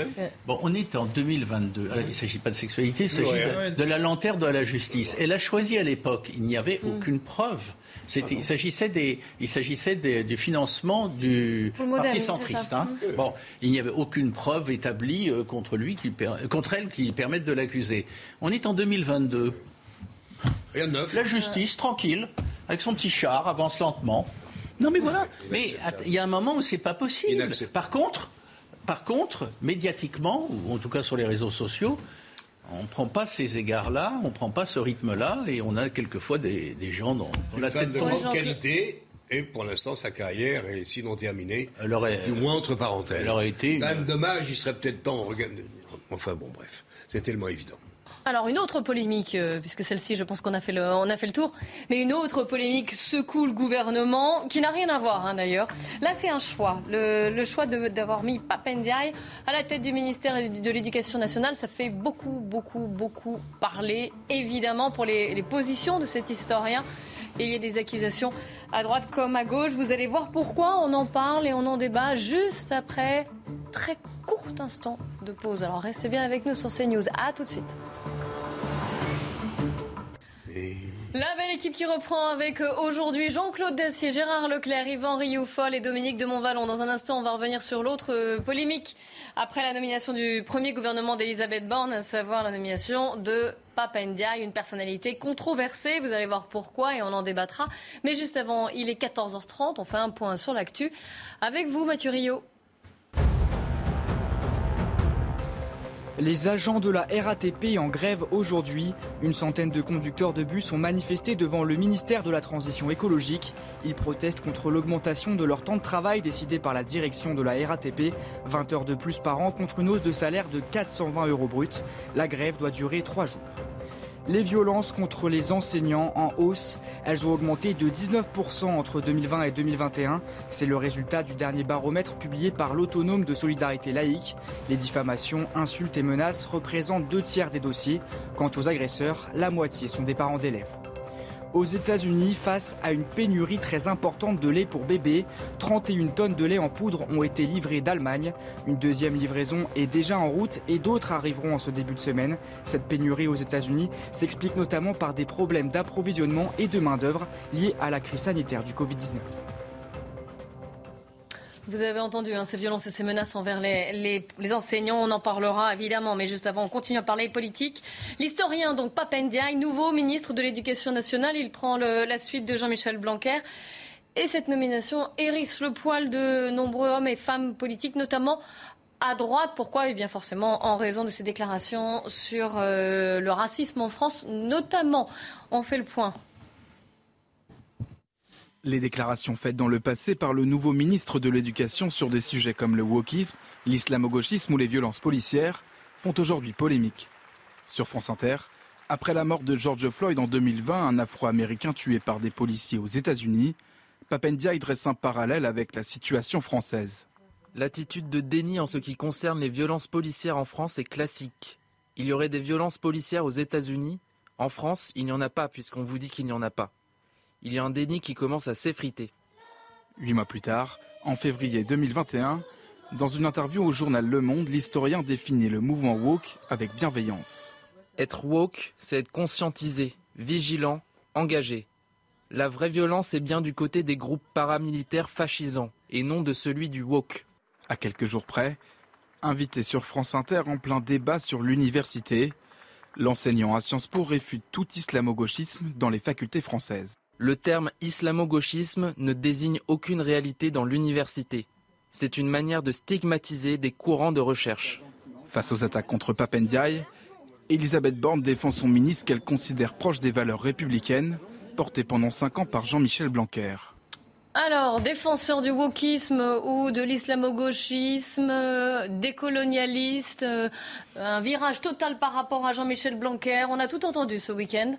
Bon, on est en 2022. il ne s'agit pas de sexualité, il s'agit de, la lanterne de la justice. Elle a choisi à l'époque, il n'y avait mm. aucune preuve. il s'agissait des, il s'agissait du financement du parti centriste. Hein. Bon, il n'y avait aucune preuve établie euh, contre lui, qui, contre elle, qui permette de l'accuser. On est en 2022. Rien de neuf. La justice, tranquille, avec son petit char, avance lentement. Non, mais voilà. Mais il y a un moment où c'est pas possible. Par contre, par contre, médiatiquement, ou en tout cas sur les réseaux sociaux, on ne prend pas ces égards-là, on ne prend pas ce rythme-là, et on a quelquefois des, gens dans, la tête de grande qualité. Et pour l'instant, sa carrière est sinon terminée, du moins entre parenthèses. Elle aurait été. Même dommage, il serait peut-être temps. Enfin bon, bref, c'est tellement évident. Alors une autre polémique, euh, puisque celle-ci, je pense qu'on a fait le, a fait le tour, mais une autre polémique secoue le gouvernement, qui n'a rien à voir hein, d'ailleurs. Là, c'est un choix, le, choix d'avoir mis Papendiaï à la tête du ministère de l'Éducation nationale. Ça fait beaucoup, beaucoup, beaucoup parler, évidemment, pour les, les positions de cet historien. Et il y a des accusations à droite comme à gauche. Vous allez voir pourquoi on en parle et on en débat juste après très court instant de pause. Alors restez bien avec nous sur CNews. À tout de suite. La belle équipe qui reprend avec euh, aujourd'hui Jean-Claude Dacier, Gérard Leclerc, Yvan Rioufol et Dominique de Montvalon. Dans un instant, on va revenir sur l'autre euh, polémique après la nomination du premier gouvernement d'Elisabeth Borne, à savoir la nomination de Papa Ndiaye, une personnalité controversée. Vous allez voir pourquoi et on en débattra. Mais juste avant, il est 14h30, on fait un point sur l'actu. Avec vous, Mathieu Rio. Les agents de la RATP en grève aujourd'hui. Une centaine de conducteurs de bus ont manifesté devant le ministère de la Transition écologique. Ils protestent contre l'augmentation de leur temps de travail décidée par la direction de la RATP. 20 heures de plus par an contre une hausse de salaire de 420 euros bruts. La grève doit durer trois jours. Les violences contre les enseignants en hausse, elles ont augmenté de 19% entre 2020 et 2021. C'est le résultat du dernier baromètre publié par l'autonome de solidarité laïque. Les diffamations, insultes et menaces représentent deux tiers des dossiers. Quant aux agresseurs, la moitié sont des parents d'élèves aux États-Unis face à une pénurie très importante de lait pour bébés. 31 tonnes de lait en poudre ont été livrées d'Allemagne. Une deuxième livraison est déjà en route et d'autres arriveront en ce début de semaine. Cette pénurie aux États-Unis s'explique notamment par des problèmes d'approvisionnement et de main-d'œuvre liés à la crise sanitaire du Covid-19. Vous avez entendu hein, ces violences et ces menaces envers les, enseignants. On en parlera évidemment, mais juste avant, on continue à parler politique. L'historien, donc Papendiaï, nouveau ministre de l'Éducation nationale, il prend la suite de Jean-Michel Blanquer. Et cette nomination hérisse le poil de nombreux hommes et femmes politiques, notamment à droite. Pourquoi? Eh bien forcément en raison de ses déclarations sur euh, le racisme en France, notamment. On fait le point les déclarations faites dans le passé par le nouveau ministre de l'Éducation sur des sujets comme le wokisme, l'islamo-gauchisme ou les violences policières font aujourd'hui polémique. Sur France Inter, après la mort de George Floyd en 2020, un Afro-Américain tué par des policiers aux États-Unis, Papendia dresse un parallèle avec la situation française. L'attitude de déni en ce qui concerne les violences policières en France est classique. Il y aurait des violences policières aux États-Unis? En France, il n'y en a pas puisqu'on vous dit qu'il n'y en a pas il y a un déni qui commence à s'effriter. Huit mois plus tard, en février 2021, dans une interview au journal Le Monde, l'historien définit le mouvement woke avec bienveillance. Être woke, c'est être conscientisé, vigilant, engagé. La vraie violence est bien du côté des groupes paramilitaires fascisants et non de celui du woke. À quelques jours près, invité sur France Inter en plein débat sur l'université, l'enseignant à Sciences Po réfute tout islamo-gauchisme dans les facultés françaises. Le terme islamo-gauchisme ne désigne aucune réalité dans l'université. C'est une manière de stigmatiser des courants de recherche. Face aux attaques contre Papendiaï, Elisabeth Borne défend son ministre qu'elle considère proche des valeurs républicaines portées pendant cinq ans par Jean-Michel Blanquer. Alors, défenseur du wokisme ou de l'islamo-gauchisme, décolonialiste, euh, un virage total par rapport à Jean-Michel Blanquer, on a tout entendu ce week-end.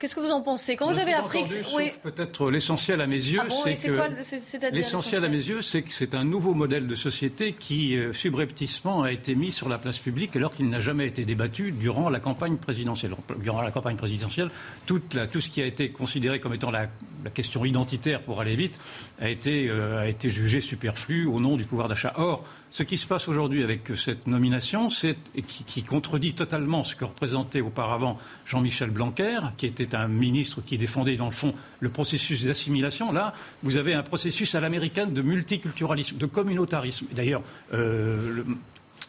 Qu'est-ce que vous en pensez? Quand vous avez appris que peut-être l'essentiel à mes yeux, ah c'est que l'essentiel à mes yeux, c'est que c'est un nouveau modèle de société qui euh, subrepticement a été mis sur la place publique alors qu'il n'a jamais été débattu durant la campagne présidentielle. Durant la campagne présidentielle, tout ce qui a été considéré comme étant la, question identitaire pour aller vite a été, euh, a été jugé superflu au nom du pouvoir d'achat. Or, ce qui se passe aujourd'hui avec cette nomination, c'est qui, qui, contredit totalement ce que représentait auparavant Jean-Michel Blanquer, qui était un ministre qui défendait dans le fond le processus d'assimilation. Là, vous avez un processus à l'américaine de multiculturalisme, de communautarisme. D'ailleurs, euh, le,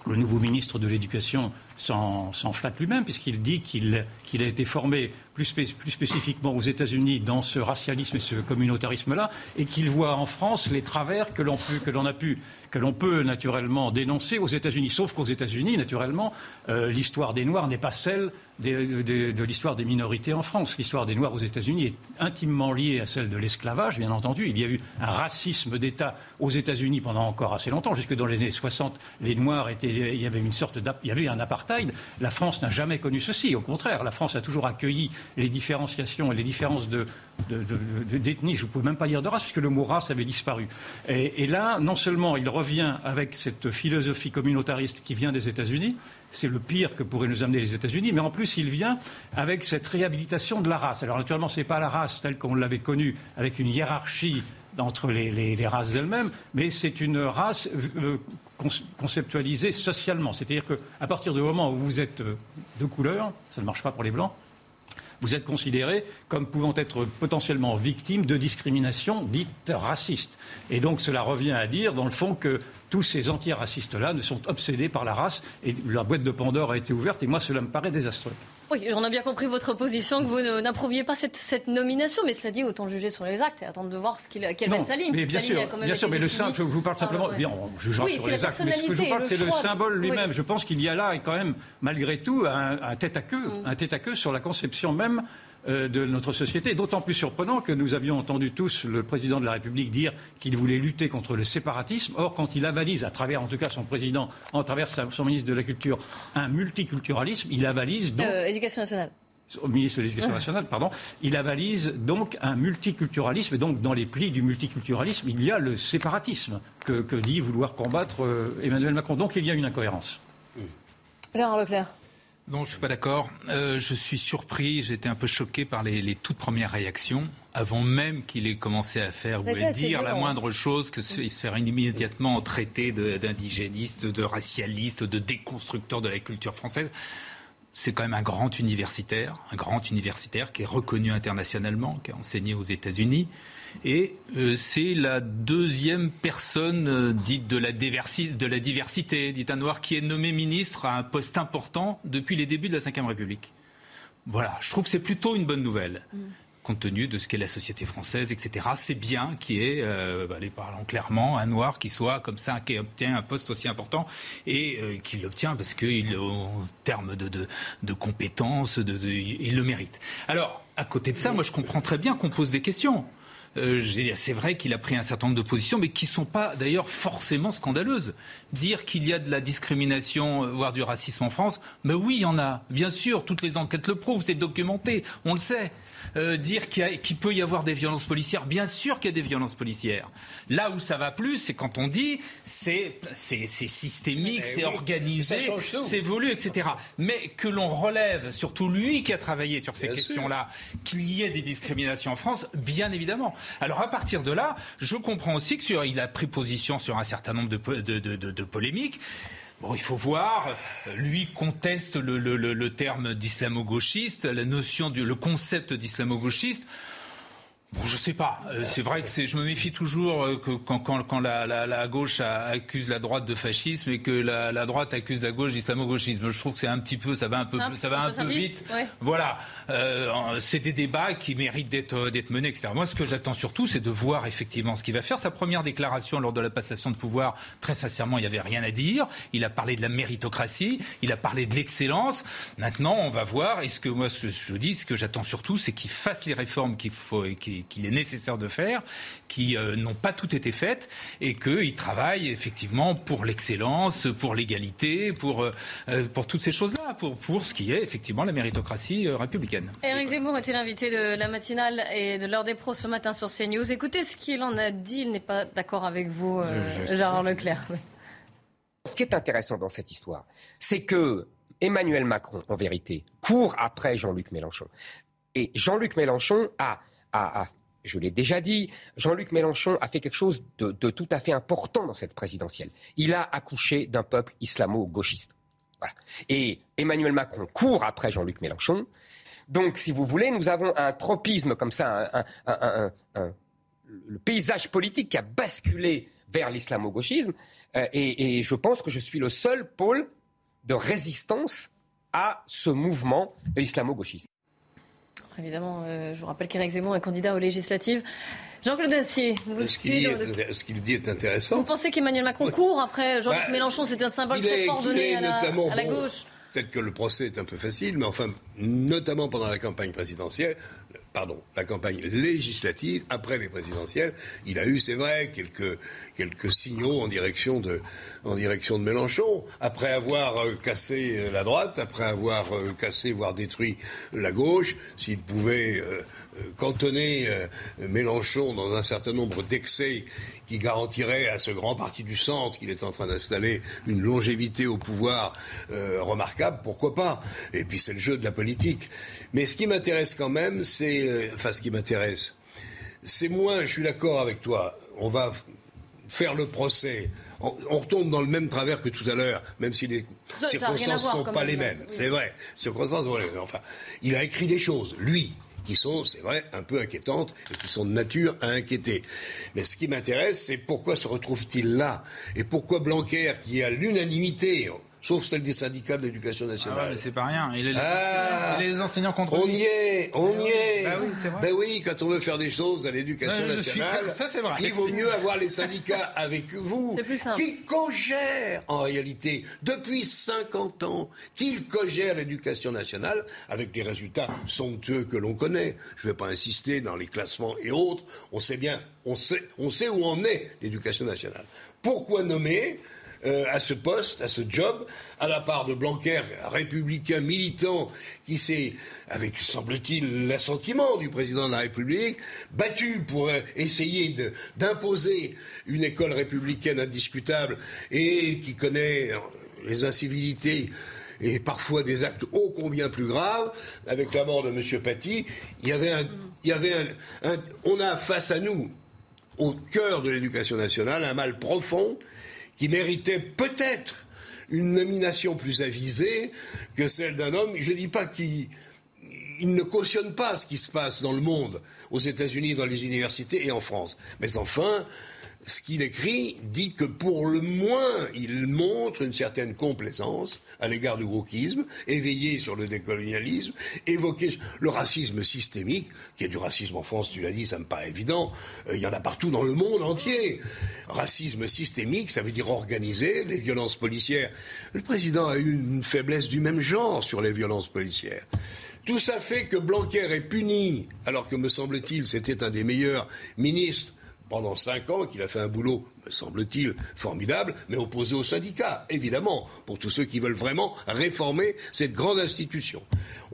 le nouveau ministre de l'Éducation s'en flatte lui-même, puisqu'il dit qu'il a été formé plus, spécifiquement aux États-Unis dans ce racialisme et ce communautarisme-là, et qu'il voit en France les travers que l'on a pu, que l'on peut naturellement dénoncer aux États-Unis. Sauf qu'aux États-Unis, naturellement, euh, l'histoire des Noirs n'est pas celle de, l'histoire des minorités en France. L'histoire des Noirs aux États-Unis est intimement liée à celle de l'esclavage, bien entendu. Il y a eu un racisme d'État aux États-Unis pendant encore assez longtemps, jusque dans les années 60. Les Noirs étaient, il y avait une sorte, il y avait un apartheid. La France n'a jamais connu ceci. Au contraire, la France a toujours accueilli les différenciations et les différences de, d'ethnie, je ne peux même pas dire de race, puisque le mot race avait disparu. Et, là, non seulement il revient avec cette philosophie communautariste qui vient des États-Unis, c'est le pire que pourraient nous amener les États-Unis, mais en plus il vient avec cette réhabilitation de la race. Alors naturellement, ce n'est pas la race telle qu'on l'avait connue, avec une hiérarchie entre les, races elles-mêmes, mais c'est une race euh, conceptualisée socialement. C'est-à-dire qu'à partir du moment où vous êtes euh, de couleur, ça ne marche pas pour les blancs, vous êtes considéré comme pouvant être potentiellement victime de discrimination dite raciste. Et donc cela revient à dire, dans le fond, que tous ces antiracistes-là ne sont obsédés par la race et la boîte de Pandore a été ouverte et moi cela me paraît désastreux. Oui, j'en ai bien compris votre position, que vous n'approuviez pas cette, nomination, mais cela dit, autant juger sur les actes et attendre de voir ce qu'il, quelle va être sa ligne. Mais bien sûr, bien sûr mais le symbole, je vous parle simplement, bien, on jugera sur les actes, mais ce que je vous parle, c'est le symbole lui-même. Je pense qu'il y a là, quand même, malgré tout, un, tête à queue, mm. un tête à queue sur la conception même de notre société. D'autant plus surprenant que nous avions entendu tous le président de la République dire qu'il voulait lutter contre le séparatisme. Or, quand il avalise, à travers en tout cas son président, en travers son ministre de la Culture, un multiculturalisme, il avalise donc. Euh, éducation nationale. au ministre de l'Éducation nationale, pardon, il avalise donc un multiculturalisme. Et donc, dans les plis du multiculturalisme, il y a le séparatisme que, dit vouloir combattre euh, Emmanuel Macron. Donc, il y a une incohérence. Gérard Leclerc. Non, je ne suis pas d'accord. Euh, je suis surpris, j'ai été un peu choqué par les, toutes premières réactions, avant même qu'il ait commencé à faire ou à dire la moindre chose, que se, se faire immédiatement traiter d'indigéniste, de, de racialiste, de déconstructeur de la culture française c'est quand même un grand universitaire, un grand universitaire qui est reconnu internationalement, qui a enseigné aux États-Unis. Et euh, c'est la deuxième personne euh, dite de la, de la diversité, dite un noir, qui est nommé ministre à un poste important depuis les débuts de la Ve République. Voilà, je trouve que c'est plutôt une bonne nouvelle. Mm compte tenu de ce qu'est la société française, etc. C'est bien qu'il y ait, euh, bah, parlant clairement, un noir qui soit comme ça, qui obtient un poste aussi important et euh, qu'il l'obtient parce qu'en termes de, de, de compétences, de, il le mérite. Alors, à côté de ça, moi je comprends très bien qu'on pose des questions. Euh, c'est vrai qu'il a pris un certain nombre de positions, mais qui ne sont pas d'ailleurs forcément scandaleuses. Dire qu'il y a de la discrimination, euh, voire du racisme en France, mais oui, il y en a. Bien sûr, toutes les enquêtes le prouvent, c'est documenté, on le sait. Euh, dire qu'il peut y avoir des violences policières, bien sûr qu'il y a des violences policières. Là où ça va plus, c'est quand on dit c'est systémique, eh c'est organisé, c'est voulu, etc. Mais que l'on relève, surtout lui qui a travaillé sur ces questions-là, qu'il y ait des discriminations en France, bien évidemment. Alors à partir de là, je comprends aussi qu'il a pris position sur un certain nombre de polémiques. Bon, il faut voir. Lui conteste le, terme d'islamo-gauchiste, la notion du le concept d'islamo-gauchiste. Bon, je sais pas. Euh, c'est vrai que c'est, je me méfie toujours euh, que quand, quand, quand la, la, la, gauche accuse la droite de fascisme et que la, la droite accuse la gauche d'islamo-gauchisme. Je trouve que c'est un petit peu, ça va un peu, ça va un peu vite. Voilà. Euh, c'est des débats qui méritent d'être, d'être menés, etc. Moi, ce que j'attends surtout, c'est de voir effectivement ce qu'il va faire. Sa première déclaration lors de la passation de pouvoir, très sincèrement, il n'y avait rien à dire. Il a parlé de la méritocratie, il a parlé de l'excellence. Maintenant, on va voir. Et ce que moi, je dis, ce que j'attends surtout, c'est qu'il fasse les réformes qu'il faut, qu'il qu'il est nécessaire de faire, qui euh, n'ont pas toutes été faites, et qu'il travaille effectivement pour l'excellence, pour l'égalité, pour, euh, euh, pour toutes ces choses-là, pour, pour ce qui est effectivement la méritocratie républicaine. Éric Zemmour était l'invité de la matinale et de l'heure des pros ce matin sur CNews? Écoutez ce qu'il en a dit. Il n'est pas d'accord avec vous, Gérard Leclerc. Ce qui est intéressant dans cette histoire, c'est que Emmanuel Macron, en vérité, court après Jean-Luc Mélenchon. Et Jean-Luc Mélenchon a, je l'ai déjà dit, Jean-Luc Mélenchon a fait quelque chose de, tout à fait important dans cette présidentielle. Il a accouché d'un peuple islamo-gauchiste. Et Emmanuel Macron court après Jean-Luc Mélenchon. Donc, si vous voulez, nous avons un tropisme comme ça, le paysage politique qui a basculé vers l'islamo-gauchisme. Euh, et, je pense que je suis le seul pôle de résistance à ce mouvement islamo-gauchiste. Évidemment, euh, je vous rappelle qu'Éric Zemmour est candidat aux législatives. Jean-Claude Dacier, vous ce qu'il dit, est intéressant. Vous pensez qu'Emmanuel Macron court après Jean-Luc bah, Mélenchon C'est un symbole très fort donné à la, gauche Peut-être que le procès est un peu facile, mais enfin, notamment pendant la campagne présidentielle, pardon, la campagne législative, après les présidentielles, il a eu, c'est vrai, quelques, quelques signaux en direction de, Mélenchon. Après avoir euh, cassé euh, la droite, après avoir euh, cassé, voire détruit la gauche, s'il pouvait cantonner Mélenchon dans un certain nombre d'excès qui garantiraient à ce grand parti du centre qu'il est en train d'installer une longévité au pouvoir remarquable, pourquoi pas Et puis c'est le jeu de la politique. Mais ce qui m'intéresse quand même, c'est... Euh, enfin, ce qui m'intéresse, c'est moins, je suis d'accord avec toi, on va faire le procès. On, retombe dans le même travers que tout à l'heure, même si les circonstances ne sont pas les mêmes. C'est vrai. Circonstances, enfin, il a écrit des choses, lui, qui sont, c'est vrai, un peu inquiétantes et qui sont de nature à inquiéter. Mais ce qui m'intéresse, c'est pourquoi se retrouve-t-il là? Et pourquoi Blanquer, qui a l'unanimité, sauf celle des syndicats de l'éducation nationale. Ah mais c'est pas rien. Il est les, ah, les enseignants contre On y est, on y est. Bah oui, c'est vrai. Ben oui, quand on veut faire des choses à l'éducation nationale, [laughs] ça, vrai. il vaut mieux avoir les syndicats [laughs] avec vous, qui co-gèrent en réalité depuis 50 ans, qu'ils co-gèrent l'éducation nationale avec les résultats somptueux que l'on connaît. Je ne vais pas insister dans les classements et autres. On sait bien, on sait, on sait où en est l'éducation nationale. Pourquoi nommer euh, à ce poste, à ce job, à la part de Blanquer, républicain militant, qui s'est, avec semble-t-il l'assentiment du président de la République, battu pour euh, essayer d'imposer une école républicaine indiscutable et qui connaît les incivilités et parfois des actes ô combien plus graves, avec la mort de M. Paty, il y avait un, il y avait un, on a face à nous, au cœur de l'éducation nationale, un mal profond qui méritait peut-être une nomination plus avisée que celle d'un homme. Je ne dis pas qu'il ne cautionne pas ce qui se passe dans le monde, aux États-Unis, dans les universités et en France. Mais enfin, ce qu'il écrit dit que pour le moins, il montre une certaine complaisance à l'égard du wokisme, éveillé sur le décolonialisme, évoquer le racisme systémique, qui est du racisme en France, tu l'as dit, ça me paraît évident, euh, il y en a partout dans le monde entier. Racisme systémique, ça veut dire organisé, les violences policières. Le président a eu une faiblesse du même genre sur les violences policières. Tout ça fait que Blanquer est puni, alors que, me semble-t-il, c'était un des meilleurs ministres pendant cinq ans, qu'il a fait un boulot, me semble-t-il, formidable, mais opposé aux syndicats, évidemment, pour tous ceux qui veulent vraiment réformer cette grande institution.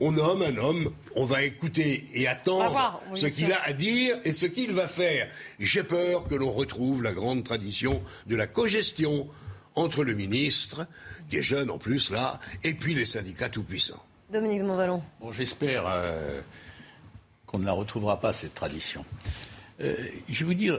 On nomme un homme, on va écouter et attendre ce qu'il a à dire et ce qu'il va faire. J'ai peur que l'on retrouve la grande tradition de la cogestion entre le ministre, qui est jeune en plus là, et puis les syndicats tout-puissants. Dominique Montvalon. Bon, j'espère euh, qu'on ne la retrouvera pas, cette tradition. Euh, je vais vous dire,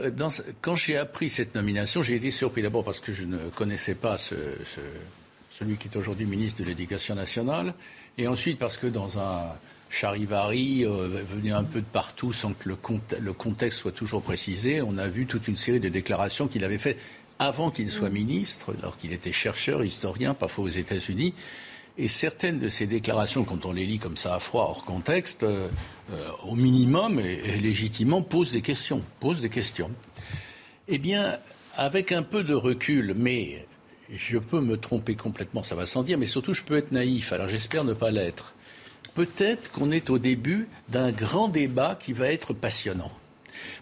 quand j'ai appris cette nomination, j'ai été surpris. D'abord parce que je ne connaissais pas celui qui est aujourd'hui ministre de l'Éducation nationale, et ensuite parce que dans un charivari euh, venu un peu de partout sans que le, le, contexte soit toujours précisé, on a vu toute une série de déclarations qu'il avait faites avant qu'il soit ministre, alors qu'il était chercheur, historien, parfois aux États-Unis, et certaines de ces déclarations, quand on les lit comme ça à froid, hors contexte, euh, au minimum et, légitimement, posent des questions. Posent des questions. Eh bien, avec un peu de recul, mais je peux me tromper complètement, ça va sans dire, mais surtout je peux être naïf, alors j'espère ne pas l'être. Peut-être qu'on est au début d'un grand débat qui va être passionnant.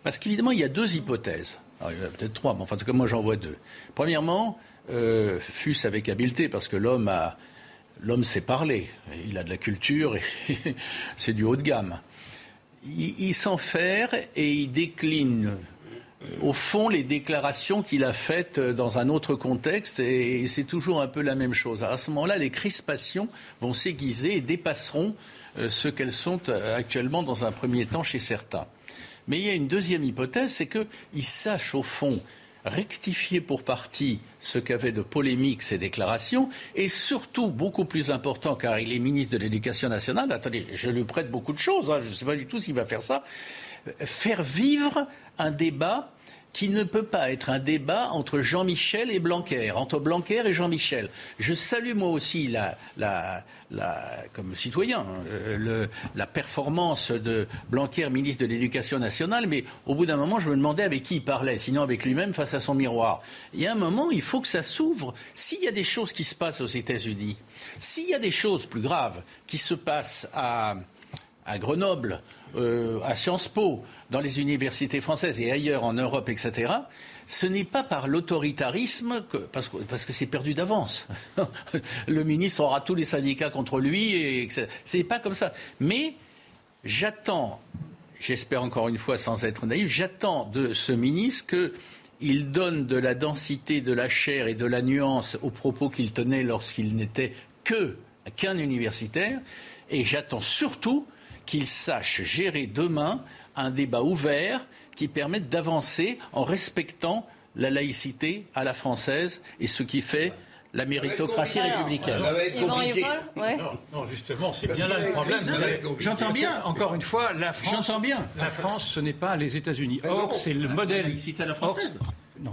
Parce qu'évidemment, il y a deux hypothèses. Alors, il y en a peut-être trois, mais en tout cas, moi j'en vois deux. Premièrement, euh, avec habileté, parce que l'homme l'homme sait parler, il a de la culture, et [laughs] c'est du haut de gamme. Il, s'enferme et il décline au fond les déclarations qu'il a faites dans un autre contexte, et c'est toujours un peu la même chose. à ce moment-là, les crispations vont s'aiguiser et dépasseront euh, ce qu'elles sont euh, actuellement dans un premier temps chez certains. Mais il y a une deuxième hypothèse, c'est qu'il sache au fond rectifier pour partie ce qu'avait de polémique ces déclarations, et surtout, beaucoup plus important, car il est ministre de l'Éducation nationale, attendez, je lui prête beaucoup de choses, hein, je ne sais pas du tout s'il va faire ça, faire vivre un débat qui ne peut pas être un débat entre Jean-Michel et Blanquer, entre Blanquer et Jean-Michel. Je salue moi aussi comme citoyen euh, la performance de Blanquer, ministre de l'Éducation nationale, mais au bout d'un moment, je me demandais avec qui il parlait, sinon avec lui-même face à son miroir. Il y a un moment, il faut que ça s'ouvre. S'il y a des choses qui se passent aux États-Unis, s'il y a des choses plus graves qui se passent à, Grenoble, euh, à Sciences Po, dans les universités françaises et ailleurs en Europe, etc., ce n'est pas par l'autoritarisme, parce, que, c'est perdu d'avance. [laughs] le ministre aura tous les syndicats contre lui, et c'est pas comme ça. Mais j'attends, j'espère encore une fois sans être naïf, j'attends de ce ministre qu'il donne de la densité, de la chair et de la nuance aux propos qu'il tenait lorsqu'il n'était que qu'un universitaire, et j'attends surtout qu'il sache gérer demain un débat ouvert qui permette d'avancer en respectant la laïcité à la française et ce qui fait la méritocratie républicaine. Non, justement, c'est bien là le problème. J'entends bien. Encore une fois, la France, bien. La France, ce n'est pas les États-Unis. Or, c'est le modèle. La laïcité à la française.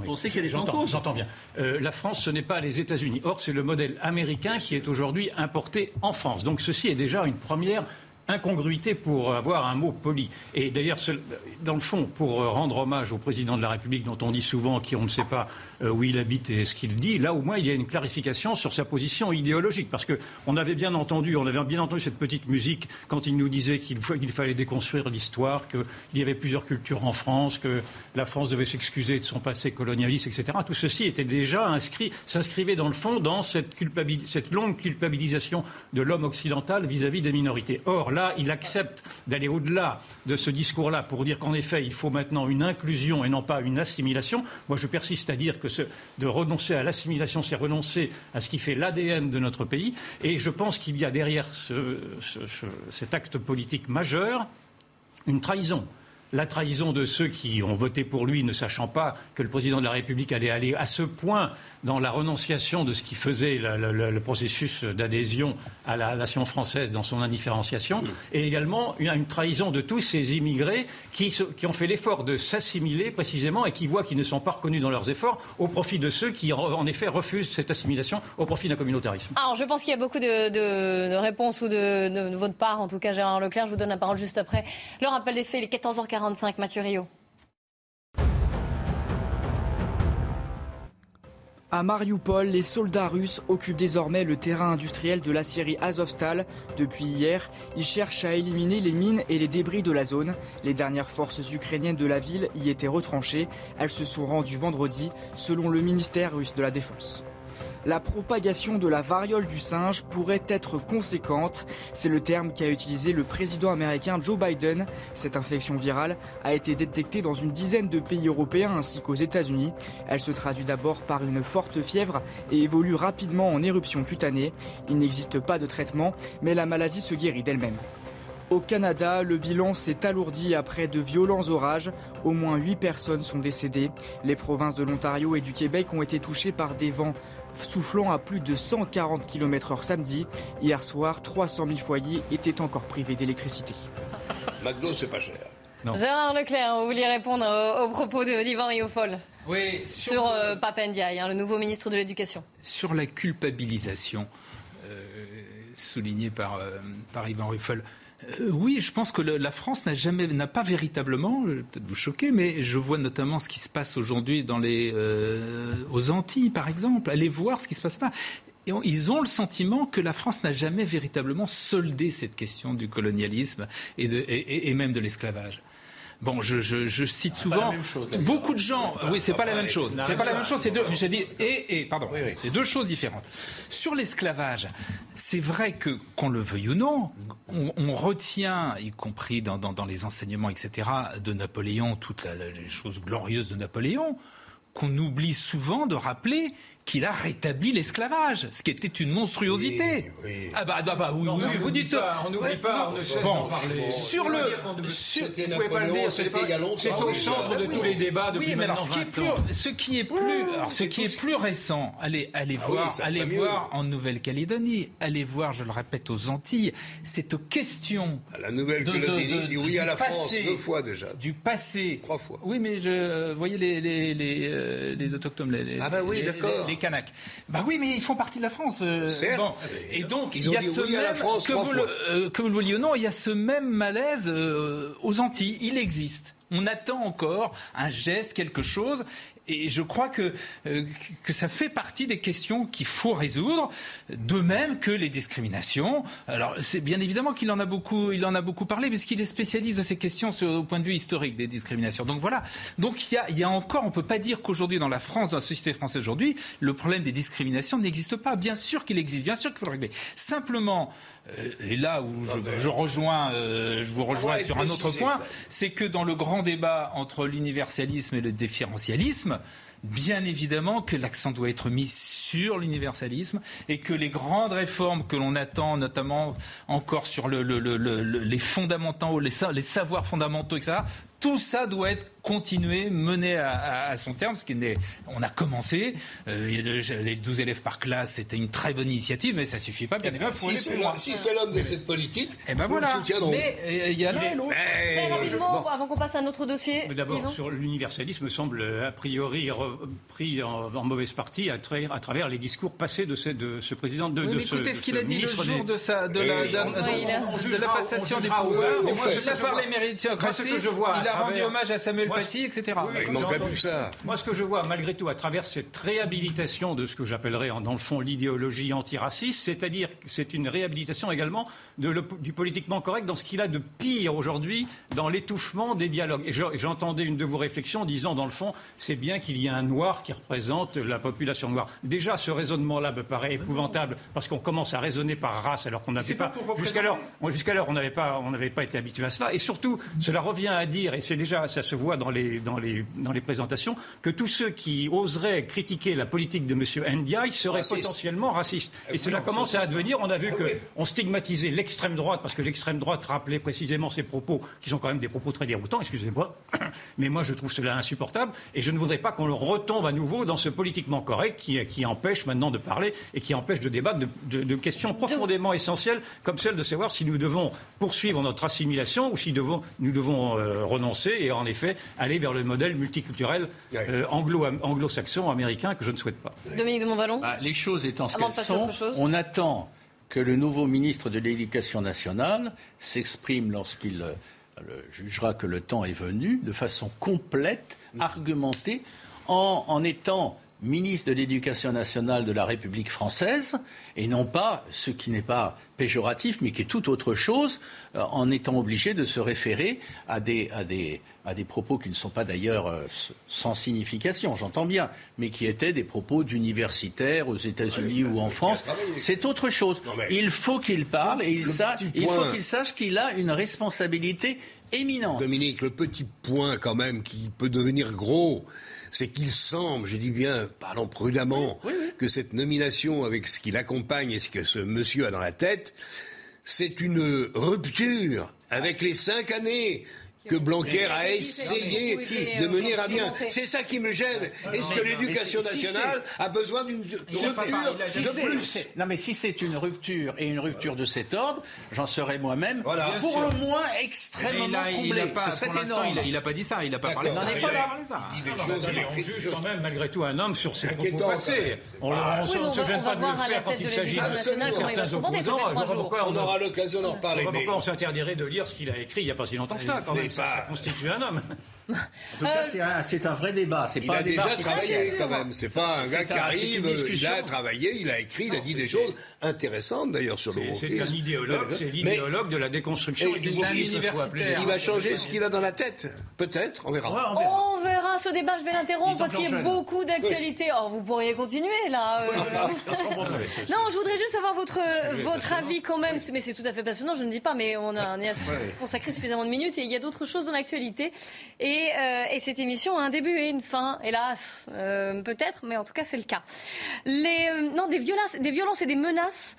On sait qu'elle est J'entends bien. Euh, la France, ce n'est pas les États-Unis. Or, c'est le modèle américain qui est aujourd'hui importé en France. Donc, ceci est déjà une première incongruité pour avoir un mot poli. Et d'ailleurs, dans le fond, pour rendre hommage au président de la République, dont on dit souvent qu'on ne sait pas où il habite et ce qu'il dit, là au moins il y a une clarification sur sa position idéologique. Parce qu'on avait bien entendu, on avait bien entendu cette petite musique quand il nous disait qu'il fallait déconstruire l'histoire, qu'il y avait plusieurs cultures en France, que la France devait s'excuser de son passé colonialiste, etc. Tout ceci était déjà inscrit, s'inscrivait dans le fond dans cette, cette longue culpabilisation de l'homme occidental vis-à-vis des minorités. Or, là, il accepte d'aller au-delà de ce discours-là pour dire qu'en effet, il faut maintenant une inclusion et non pas une assimilation. Moi, je persiste à dire que de renoncer à l'assimilation, c'est renoncer à ce qui fait l'ADN de notre pays. Et je pense qu'il y a derrière cet acte politique majeur une trahison la trahison de ceux qui ont voté pour lui, ne sachant pas que le président de la République allait aller à ce point dans la renonciation de ce qui faisait le, processus d'adhésion à la nation française dans son indifférenciation, et également une, trahison de tous ces immigrés qui, qui ont fait l'effort de s'assimiler précisément et qui voient qu'ils ne sont pas reconnus dans leurs efforts au profit de ceux qui, en effet, refusent cette assimilation au profit d'un communautarisme. Alors, je pense qu'il y a beaucoup de, réponses ou de, de, votre part, en tout cas, Gérard Leclerc. Je vous donne la parole juste après. Le rappel des faits, il est 14h40. À Mariupol, les soldats russes occupent désormais le terrain industriel de la Syrie Azovstal. Depuis hier, ils cherchent à éliminer les mines et les débris de la zone. Les dernières forces ukrainiennes de la ville y étaient retranchées. Elles se sont rendues vendredi, selon le ministère russe de la Défense la propagation de la variole du singe pourrait être conséquente. C'est le terme qu'a utilisé le président américain Joe Biden. Cette infection virale a été détectée dans une dizaine de pays européens ainsi qu'aux États-Unis. Elle se traduit d'abord par une forte fièvre et évolue rapidement en éruption cutanée. Il n'existe pas de traitement, mais la maladie se guérit d'elle-même. Au Canada, le bilan s'est alourdi après de violents orages. Au moins 8 personnes sont décédées. Les provinces de l'Ontario et du Québec ont été touchées par des vents soufflant à plus de 140 km/h samedi. Hier soir, 300 000 foyers étaient encore privés d'électricité. McDo, c'est pas cher. Gérard Leclerc, vous vouliez répondre aux, propos d'Ivan Riofol oui, sur, sur euh, hein, le nouveau ministre de l'Éducation. Sur la culpabilisation euh, soulignée par, euh, par Yvan Riofol. Euh, oui, je pense que la France n'a jamais, n'a pas véritablement, peut-être vous choquer, mais je vois notamment ce qui se passe aujourd'hui dans les, euh, aux Antilles, par exemple. Allez voir ce qui se passe là. Ils ont le sentiment que la France n'a jamais véritablement soldé cette question du colonialisme et même de l'esclavage. Bon, je, je, je cite souvent beaucoup de gens. Oui, c'est pas la même chose. C'est pas la même chose. C'est deux. J'ai dit et et pardon. C'est deux choses différentes. Sur l'esclavage, c'est vrai que qu'on le veuille ou non, on, on retient, y compris dans, dans, dans, les enseignements, etc., de Napoléon, toutes les choses glorieuses de Napoléon, qu'on oublie souvent de rappeler qu'il a rétabli l'esclavage, ce qui était une monstruosité. Ah bah, bah, bah oui, oui, vous dites ça. On n'oublie pas, on ne cesse d'en parler. Sur le, sur, vous pouvez pas le dire, c'est au centre de tous les débats depuis oui, mais alors, ce qui est plus, ce qui est plus, alors, ce qui est plus récent, allez, allez ah voir, allez voir en Nouvelle-Calédonie, allez voir, je le répète, aux Antilles, cette question. La Nouvelle-Calédonie dit oui à la France deux fois déjà. Du passé. Trois fois. Oui, mais je, euh, voyez les les les, euh, les autochtones, les, ah bah oui, d'accord les Kanaks. Bah oui, mais ils font partie de la France. Euh, bon. Et donc, il y a ce même, France, que, vous le, euh, que vous le vouliez ou non, il y a ce même malaise euh, aux Antilles. Il existe. On attend encore un geste, quelque chose et je crois que, euh, que ça fait partie des questions qu'il faut résoudre, de même que les discriminations. Alors, c'est bien évidemment qu'il en a beaucoup, il en a beaucoup parlé, puisqu'il est spécialiste de ces questions sur, au point de vue historique des discriminations. Donc voilà. Donc il y a, il y a encore, on peut pas dire qu'aujourd'hui, dans la France, dans la société française aujourd'hui, le problème des discriminations n'existe pas. Bien sûr qu'il existe, bien sûr qu'il faut le régler. Simplement, et là où je, je rejoins, euh, je vous rejoins sur un autre point, c'est que dans le grand débat entre l'universalisme et le différentialisme, bien évidemment que l'accent doit être mis sur l'universalisme et que les grandes réformes que l'on attend, notamment encore sur le, les fondamentaux, les, les, savoirs fondamentaux, etc., tout ça doit être continué, mené à, son terme, ce qui est, on a commencé. Euh, les 12 élèves par classe, c'était une très bonne initiative, mais ça suffit pas. Bien eh ben, si c'est l'homme de cette politique, et eh ben voilà. Mais euh, il y a l'un et l'autre. avant qu'on passe à un autre dossier. D'abord, sur l'universalisme, semble a priori pris en, mauvaise partie à, travers les discours passés de ce, de ce président de, oui, ce, écoutez ce qu'il a dit le jour de, sa, de, la, de, la passation des pouvoirs. Il a parlé méritocratie. Il a rendu hommage à Samuel Paty, etc. Il manquerait plus que ça. Moi, ce que je vois, malgré tout, à travers cette réhabilitation de ce que j'appellerais, dans le fond, l'idéologie antiraciste, c'est-à-dire que c'est une réhabilitation également du politiquement correct dans ce qu'il a de pire aujourd'hui dans l'étouffement des dialogues. Et j'entendais une de vos réflexions disant, dans le fond, c'est bien qu'il y ait un noir qui représente la population noire. Déjà, ce raisonnement-là me paraît épouvantable parce qu'on commence à raisonner par race alors qu'on n'avait pas. Jusqu'alors, jusqu'alors, on n'avait pas, on n'avait pas été habitué à cela. Et surtout, cela revient à dire, et c'est déjà, ça se voit dans les, dans les, dans les présentations, que tous ceux qui oseraient critiquer la politique de M. Ndiaye seraient potentiellement racistes. Et cela commence à advenir. On a vu ah qu'on stigmatisait l'extrême droite parce que l'extrême droite rappelait précisément ses propos, qui sont quand même des propos très déroutants, excusez-moi. [coughs] Mais moi, je trouve cela insupportable. Et je ne voudrais pas qu'on retombe à nouveau dans ce politiquement correct qui, qui empêche maintenant de parler et qui empêche de débattre de, questions profondément essentielles comme celle de savoir si nous devons poursuivre notre assimilation ou si devons, nous devons euh, renoncer et en effet aller vers le modèle multiculturel euh, anglo-saxon, américain que je ne souhaite pas. Dominique de Montvalon bah, Les choses étant ce qu'elles sont, on attend que le nouveau ministre de l'Éducation nationale s'exprime lorsqu'il euh, jugera que le temps est venu, de façon complète, argumentée, en, en étant ministre de l'Éducation nationale de la République française, et non pas, ce qui n'est pas péjoratif, mais qui est tout autre chose, euh, en étant obligé de se référer à des, à des, à des propos qui ne sont pas d'ailleurs euh, sans signification, j'entends bien, mais qui étaient des propos d'universitaires aux États-Unis ou en France. C'est autre chose. il faut qu'il parle et il, il faut qu'il sache qu'il a une responsabilité éminente. Dominique, le petit point quand même qui peut devenir gros, c'est qu'il semble, je dis bien, parlons prudemment, que cette nomination, avec ce qui l'accompagne et ce que ce monsieur a dans la tête, c'est une rupture avec les cinq années que Blanquer a essayé de mener à bien. C'est ça qui me gêne. Est-ce que l'éducation nationale a besoin d'une rupture de plus Non, mais si c'est une rupture et une rupture de cet ordre, j'en serais moi-même pour le moins extrêmement comblé. Ce serait énorme. Il n'a pas dit ça. Il n'a pas parlé de ça. On juge quand même malgré tout un homme sur ses propos passés. On ne se gêne pas de le faire quand il s'agit de certains opposants. On aura l'occasion d'en reparler. Pourquoi on s'interdirait de lire ce qu'il a écrit il n'y a pas si longtemps que ça quand même ça, constitue un homme. En tout cas, euh, c'est un, vrai débat. C'est pas a déjà travaillé quand même. C'est pas un gars qui arrive. Il a travaillé, il a écrit, il a dit des choses intéressantes d'ailleurs sur le C'est un idéologue. C'est l'idéologue de la déconstruction et du Il va changer ce qu'il a dans la tête. Peut-être. On verra. On verra. Ce débat, je vais l'interrompre parce qu'il y a beaucoup d'actualités. Oh, vous pourriez continuer là. Euh. non, je voudrais juste avoir votre votre avis quand même. Mais c'est tout à fait passionnant. Je ne dis pas, mais on a consacré suffisamment de minutes et il y a d'autres choses dans l'actualité. Et euh, et, cette émission a un début et une fin, hélas, euh, peut-être, mais en tout cas c'est le cas. Euh, non, des violences, des violences et des menaces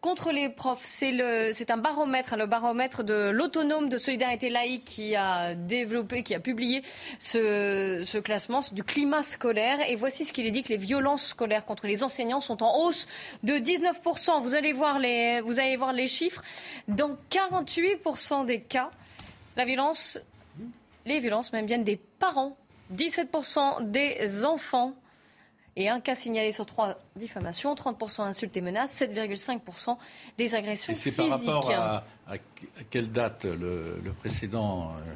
contre les profs. C'est un baromètre, le baromètre de l'autonome de solidarité laïque qui a développé, qui a publié ce, ce, classement du climat scolaire. Et voici ce qu'il est dit que les violences scolaires contre les enseignants sont en hausse de 19%. Vous allez voir les, vous allez voir les chiffres. Dans 48% des cas, la violence les violences même viennent des parents. 17% des enfants et un cas signalé sur trois diffamations, 30% insultes et menaces, 7,5% des agressions physiques. C'est par rapport à, quelle date le, précédent euh,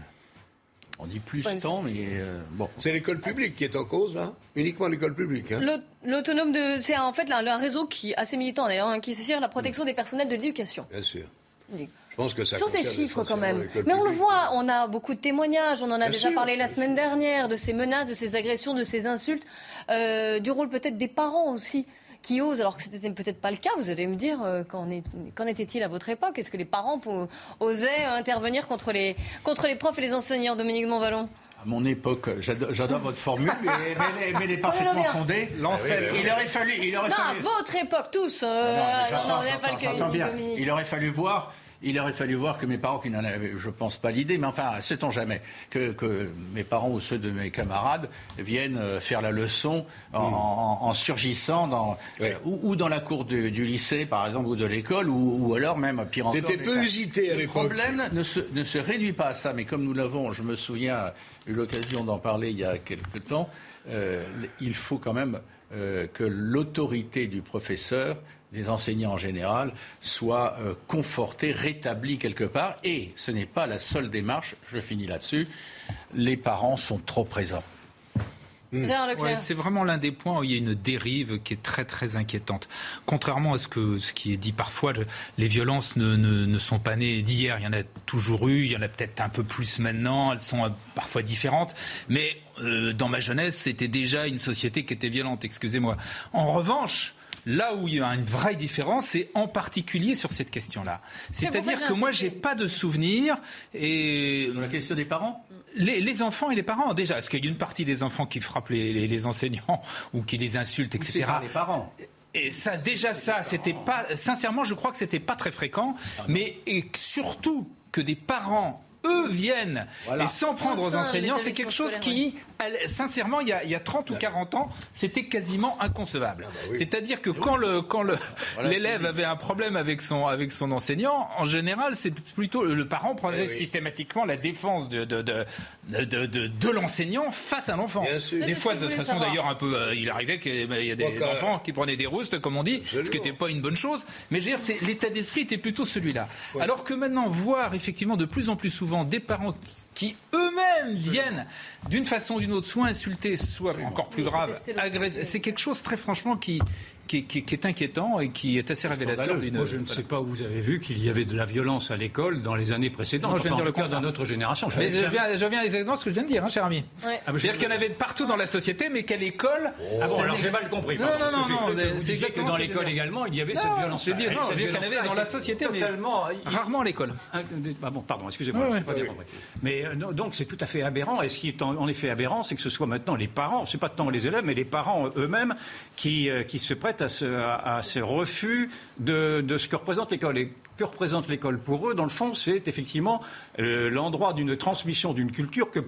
on dit plus temps, mais euh, bon. C'est l'école publique qui est en cause, là Uniquement l'école publique. Hein L'autonome de. C'est en fait un, réseau qui assez militant d'ailleurs, hein, qui s'assure la protection des personnels de l'éducation. Bien sûr. Je pense que ça Sur ces chiffres quand même. Mais on le voit, on a beaucoup de témoignages, on en a déjà parlé la semaine dernière, de ces menaces, de ces agressions, de ces insultes, euh, du rôle peut-être des parents aussi qui osent, alors que ce n'était peut-être pas le cas, vous allez me dire, euh, qu'en était-il à votre époque? Est-ce que les parents osaient intervenir contre les, contre les profs et les enseignants, Dominique Montvalon à mon époque, j'adore votre formule, mais, mais, elle est parfaitement fondée. Il aurait fallu, il aurait non, à votre époque, tous. Euh, J'entends bien. Il aurait fallu voir il aurait fallu voir que mes parents, qui n'en avaient, je pense, pas l'idée, mais enfin, sait-on jamais, que, mes parents ou ceux de mes camarades viennent euh, faire la leçon en, surgissant dans, euh, ou, dans la cour du, lycée, par exemple, ou de l'école, ou, alors même, pire encore. C'était peu usité à l'époque. Le problème ne se, ne se réduit pas à ça, mais comme nous l'avons, je me souviens, eu l'occasion d'en parler il y a quelque temps, euh, il faut quand même que l'autorité du professeur des enseignants en général soit euh, conforté, rétabli quelque part. Et ce n'est pas la seule démarche, je finis là-dessus, les parents sont trop présents. Hmm. c'est vraiment l'un des points où il y a une dérive qui est très très inquiétante. Contrairement à ce, que, ce qui est dit parfois, les violences ne, ne, sont pas nées d'hier. Il y en a toujours eu, il y en a peut-être un peu plus maintenant, elles sont euh, parfois différentes. Mais euh, dans ma jeunesse, c'était déjà une société qui était violente, excusez-moi. En revanche, Là où il y a une vraie différence, c'est en particulier sur cette question-là. C'est-à-dire que moi, j'ai pas de souvenir et la question des parents? Les, enfants et les parents, déjà, parce qu'il y a une partie des enfants qui frappent les, enseignants [laughs] ou qui les insultent, etc. les parents. Et ça, déjà, ça, c'était pas. Sincèrement, je crois que c'était pas très fréquent. Ah mais et surtout que des parents eux viennent. Et s'en prendre aux enseignants, c'est quelque chose qui, sincèrement, il y, a, il y, a, 30 ou 40 ans, c'était quasiment inconcevable. Ah bah C'est-à-dire que quand le quand le l'élève avait un problème avec son avec son enseignant, en général, c'est plutôt le parent prenait systématiquement la défense de de de, de, de, l'enseignant face à l'enfant. Des fois, de toute façon, d'ailleurs, un peu, euh, il arrivait qu'il y a des enfants qui prenaient des roustes, comme on dit, ce qui n'était pas une bonne chose. Mais je veux dire, l'état d'esprit était plutôt celui-là. Alors que maintenant, voir effectivement de plus en plus souvent des parents qui eux-mêmes viennent d'une façon ou d'une autre soit insulter, soit encore plus grave, agresser. C'est quelque chose très franchement qui, qui, est inquiétant et qui est assez révélateur d'une. Moi, je ne sais pas où vous avez vu qu'il y avait de la violence à l'école dans les années précédentes. Non, je viens de dire le cas d'une autre génération. Je, viens, je viens exactement ce que je viens de dire, hein, cher ami. Ah, C'est-à-dire qu'il y en avait partout dans la société, mais qu'à l'école. Oh. Ah bon, alors j'ai mal compris. Non, non, non, non. C'est exactement que dans l'école également, il y avait cette violence. Je veux dire, qu'il y en avait dans la société, totalement. Rarement à l'école. Ah bon, pardon, excusez-moi, je pas bien compris. Mais euh, donc c'est tout à fait aberrant. Et ce qui est en effet aberrant, c'est que ce soit maintenant les parents, c'est pas tant les élèves, mais les parents eux-mêmes qui euh, se prêtent à ce refus de, ce que représente l'école. Et que représente l'école pour eux, dans le fond, c'est effectivement euh, l'endroit d'une transmission d'une culture que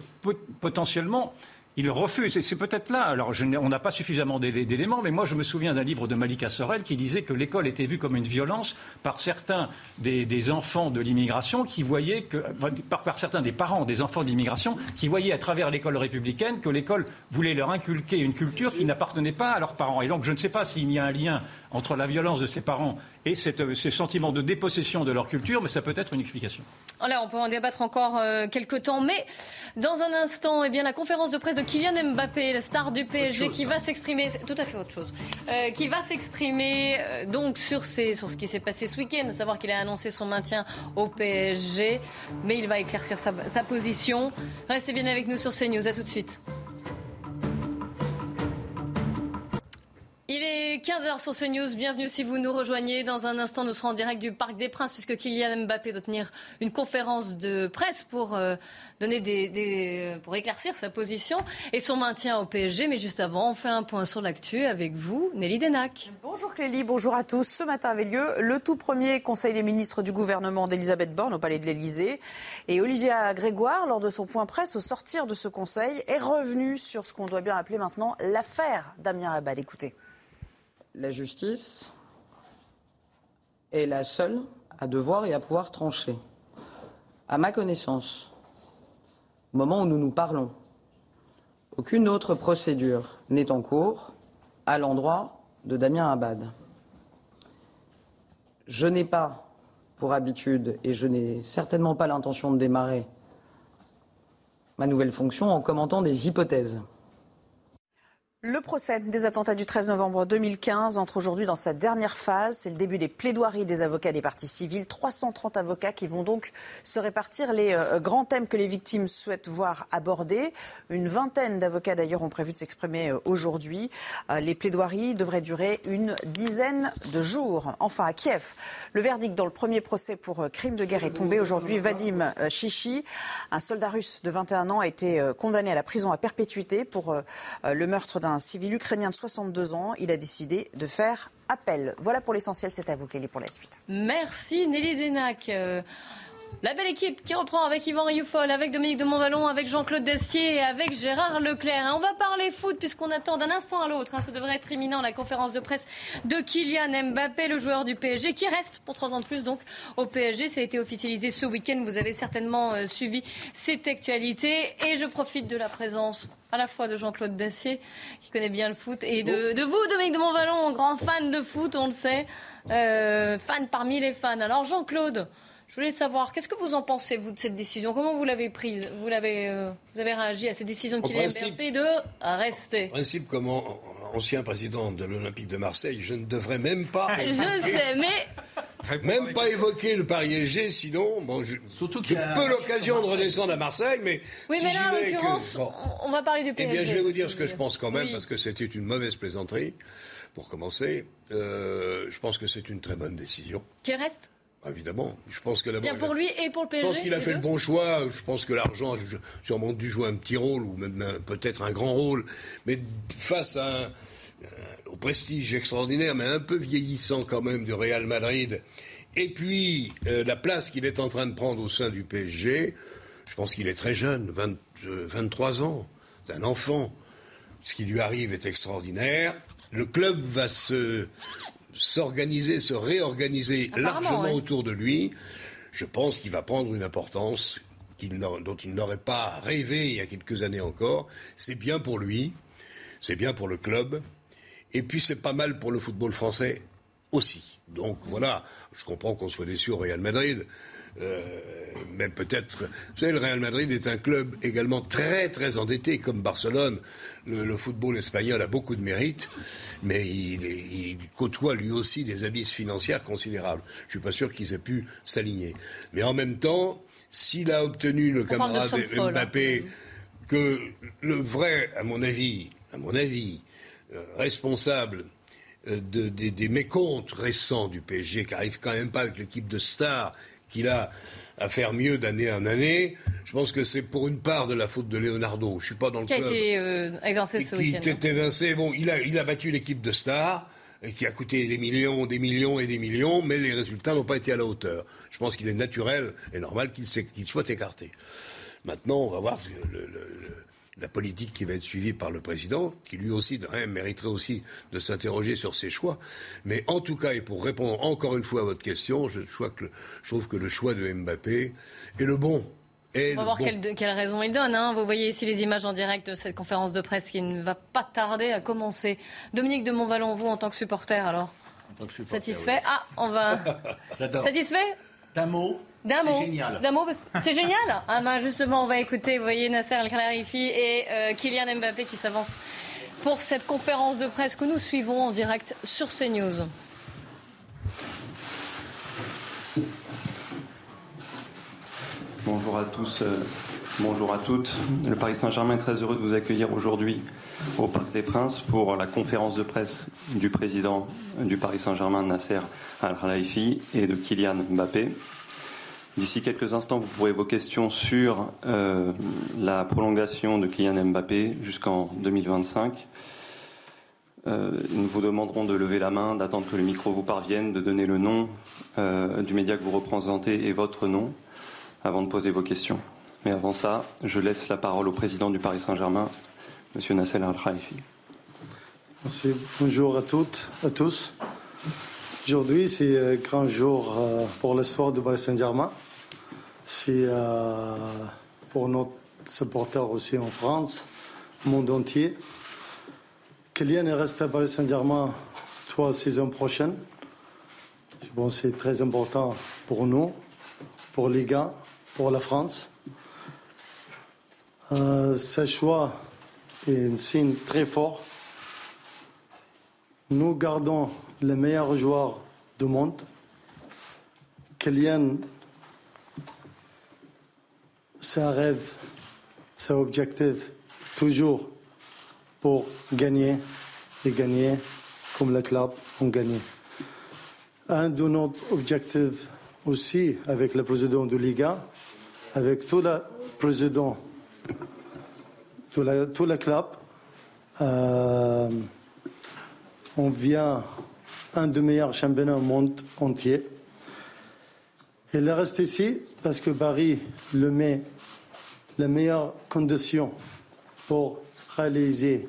potentiellement il refuse. Et c'est peut-être là, alors on n'a pas suffisamment d'éléments, mais moi je me souviens d'un livre de Malika Sorel qui disait que l'école était vue comme une violence par certains des, enfants de l'immigration qui voyaient par, certains des parents des enfants d'immigration qui voyaient à travers l'école républicaine que l'école voulait leur inculquer une culture qui n'appartenait pas à leurs parents. Et donc je ne sais pas s'il y a un lien entre la violence de ses parents et cette, ce sentiment de dépossession de leur culture, mais ça peut être une explication. Alors, on peut en débattre encore euh, quelques temps, mais dans un instant, eh bien, la conférence de presse de Kylian Mbappé, la star du PSG, qui va s'exprimer, tout à fait autre chose, euh, qui va s'exprimer euh, donc sur, sur ce qui s'est passé ce week-end, à savoir qu'il a annoncé son maintien au PSG, mais il va éclaircir sa, sa position. Restez bien avec nous sur CNews, à tout de suite. Il est 15h sur CNews. Bienvenue si vous nous rejoignez. Dans un instant, nous serons en direct du Parc des Princes puisque Kylian Mbappé doit tenir une conférence de presse pour euh, donner des, pour éclaircir sa position et son maintien au PSG. Mais juste avant, on fait un point sur l'actu avec vous, Nelly Denac. Bonjour Clélie, bonjour à tous. Ce matin avait lieu le tout premier Conseil des ministres du gouvernement d'Elisabeth Borne au Palais de l'Élysée. Et Olivia Grégoire, lors de son point presse au sortir de ce Conseil, est revenue sur ce qu'on doit bien appeler maintenant l'affaire Damien Abad. Écoutez la justice est la seule à devoir et à pouvoir trancher. À ma connaissance, au moment où nous nous parlons, aucune autre procédure n'est en cours à l'endroit de Damien Abad. Je n'ai pas pour habitude, et je n'ai certainement pas l'intention de démarrer ma nouvelle fonction en commentant des hypothèses. Le procès des attentats du 13 novembre 2015 entre aujourd'hui dans sa dernière phase. C'est le début des plaidoiries des avocats des parties civiles. 330 avocats qui vont donc se répartir les euh, grands thèmes que les victimes souhaitent voir abordés. Une vingtaine d'avocats d'ailleurs ont prévu de s'exprimer euh, aujourd'hui. Euh, les plaidoiries devraient durer une dizaine de jours. Enfin, à Kiev, le verdict dans le premier procès pour crime de guerre est tombé aujourd'hui. Vadim Chichi, un soldat russe de 21 ans, a été condamné à la prison à perpétuité pour le meurtre d'un un civil ukrainien de 62 ans. Il a décidé de faire appel. Voilà pour l'essentiel, c'est à vous Kelly pour la suite. Merci Nelly Denac. La belle équipe qui reprend avec Yvan Rioufol, avec Dominique de Montvalon, avec Jean-Claude Dessier et avec Gérard Leclerc. on va parler foot puisqu'on attend d'un instant à l'autre. Hein, ce devrait être imminent la conférence de presse de Kylian Mbappé, le joueur du PSG, qui reste pour trois ans de plus donc au PSG. Ça a été officialisé ce week-end. Vous avez certainement euh, suivi cette actualité. Et je profite de la présence à la fois de Jean-Claude Dacier, qui connaît bien le foot, et de, vous, Dominique de Montvalon, grand fan de foot, on le sait, euh, fan parmi les fans. Alors Jean-Claude, je voulais savoir, qu'est-ce que vous en pensez, vous, de cette décision? Comment vous l'avez prise? Vous, l'avez, euh, vous avez réagi à cette décision de Kylian Mbappé de rester? En principe, comme ancien président de l'Olympique de Marseille, je ne devrais même pas... [laughs] je sais, mais... [laughs] Même pas évoquer le Paris SG, sinon, bon, je, Surtout qu'il peu l'occasion de redescendre à Marseille, mais oui, mais là, en l'occurrence, on va parler du PSG. Eh bien, je vais vous dire ce que je pense quand même, parce que c'était une mauvaise plaisanterie. Pour commencer, euh, je pense que c'est une très bonne décision. Qu'il reste? Évidemment, je pense que Bien pour lui et pour le PSG. Je pense qu'il a fait le bon choix. Je pense que l'argent a sûrement dû jouer un petit rôle ou même peut-être un grand rôle. Mais face à un, au prestige extraordinaire, mais un peu vieillissant quand même du Real Madrid, et puis euh, la place qu'il est en train de prendre au sein du PSG, je pense qu'il est très jeune, 23 euh, ans, c'est un enfant. Ce qui lui arrive est extraordinaire. Le club va se s'organiser, se réorganiser largement autour de lui, je pense qu'il va prendre une importance dont il n'aurait pas rêvé il y a quelques années encore. C'est bien pour lui, c'est bien pour le club, et puis c'est pas mal pour le football français aussi. Donc voilà, je comprends qu'on soit déçu au Real Madrid. Euh, mais peut-être. Vous savez, le Real Madrid est un club également très très endetté, comme Barcelone. Le, football espagnol a beaucoup de mérite, mais il, côtoie lui aussi des abysses financières considérables. Je suis pas sûr qu'ils aient pu s'aligner. Mais en même temps, s'il a obtenu le camarade hein. Mbappé, que le vrai, à mon avis, à mon avis, euh, responsable euh, de, des, mécomptes récents du PSG, qui n'arrive quand même pas avec l'équipe de stars qu'il a à faire mieux d'année en année. Je pense que c'est pour une part de la faute de Leonardo. Je suis pas dans le qui club. Qui a été euh, évincé ce week-end. Qui été évincé. Bon, il a, il a battu l'équipe de stars et qui a coûté des millions, des millions et des millions, mais les résultats n'ont pas été à la hauteur. Je pense qu'il est naturel et normal qu'il soit écarté. Maintenant, on va voir ce que le, la politique qui va être suivie par le président, qui lui aussi mériterait aussi de s'interroger sur ses choix. Mais en tout cas, et pour répondre encore une fois à votre question, je, que je trouve que le choix de Mbappé est le bon. On va voir quelle, raison il donne. Hein. Vous voyez ici les images en direct de cette conférence de presse qui ne va pas tarder à commencer. Dominique de Montvalon, vous en tant que supporter alors Satisfait? Ah, on va. [laughs] Satisfait? D'un mot? D'un mot. D'un mot, c'est génial. Ah ben justement, on va écouter, vous voyez, Nasser El Khelaifi et euh, Kylian Mbappé qui s'avancent pour cette conférence de presse que nous suivons en direct sur CNews. Bonjour à tous, euh, bonjour à toutes. Le Paris Saint-Germain est très heureux de vous accueillir aujourd'hui au Parc des Princes pour la conférence de presse du président du Paris Saint-Germain, Nasser Al Khelaifi, et de Kylian Mbappé. D'ici quelques instants, vous pourrez vos questions sur euh, la prolongation de Kylian Mbappé jusqu'en 2025. Euh, nous vous demanderons de lever la main, d'attendre que le micro vous parvienne, de donner le nom euh, du média que vous représentez et votre nom avant de poser vos questions. Mais avant ça, je laisse la parole au président du Paris Saint-Germain, M. Nassel Al-Khalifi. Merci. Bonjour à toutes, à tous. Aujourd'hui, c'est un grand jour pour l'histoire du Paris Saint-Germain c'est euh, pour nos supporters aussi en France, monde entier. Kylian est resté à Paris Saint-Germain trois saisons prochaines. C'est très important pour nous, pour les gars, pour la France. Euh, ce choix est un signe très fort. Nous gardons les meilleurs joueurs du monde. Kylian c'est un rêve, c'est objectif, toujours pour gagner et gagner comme le club ont gagné. Un de nos objectifs aussi avec le président de Liga, avec tout le président, tout le, tout le club, on vient un des meilleurs championnats au monde entier. Il reste ici parce que Paris le met les meilleures conditions pour réaliser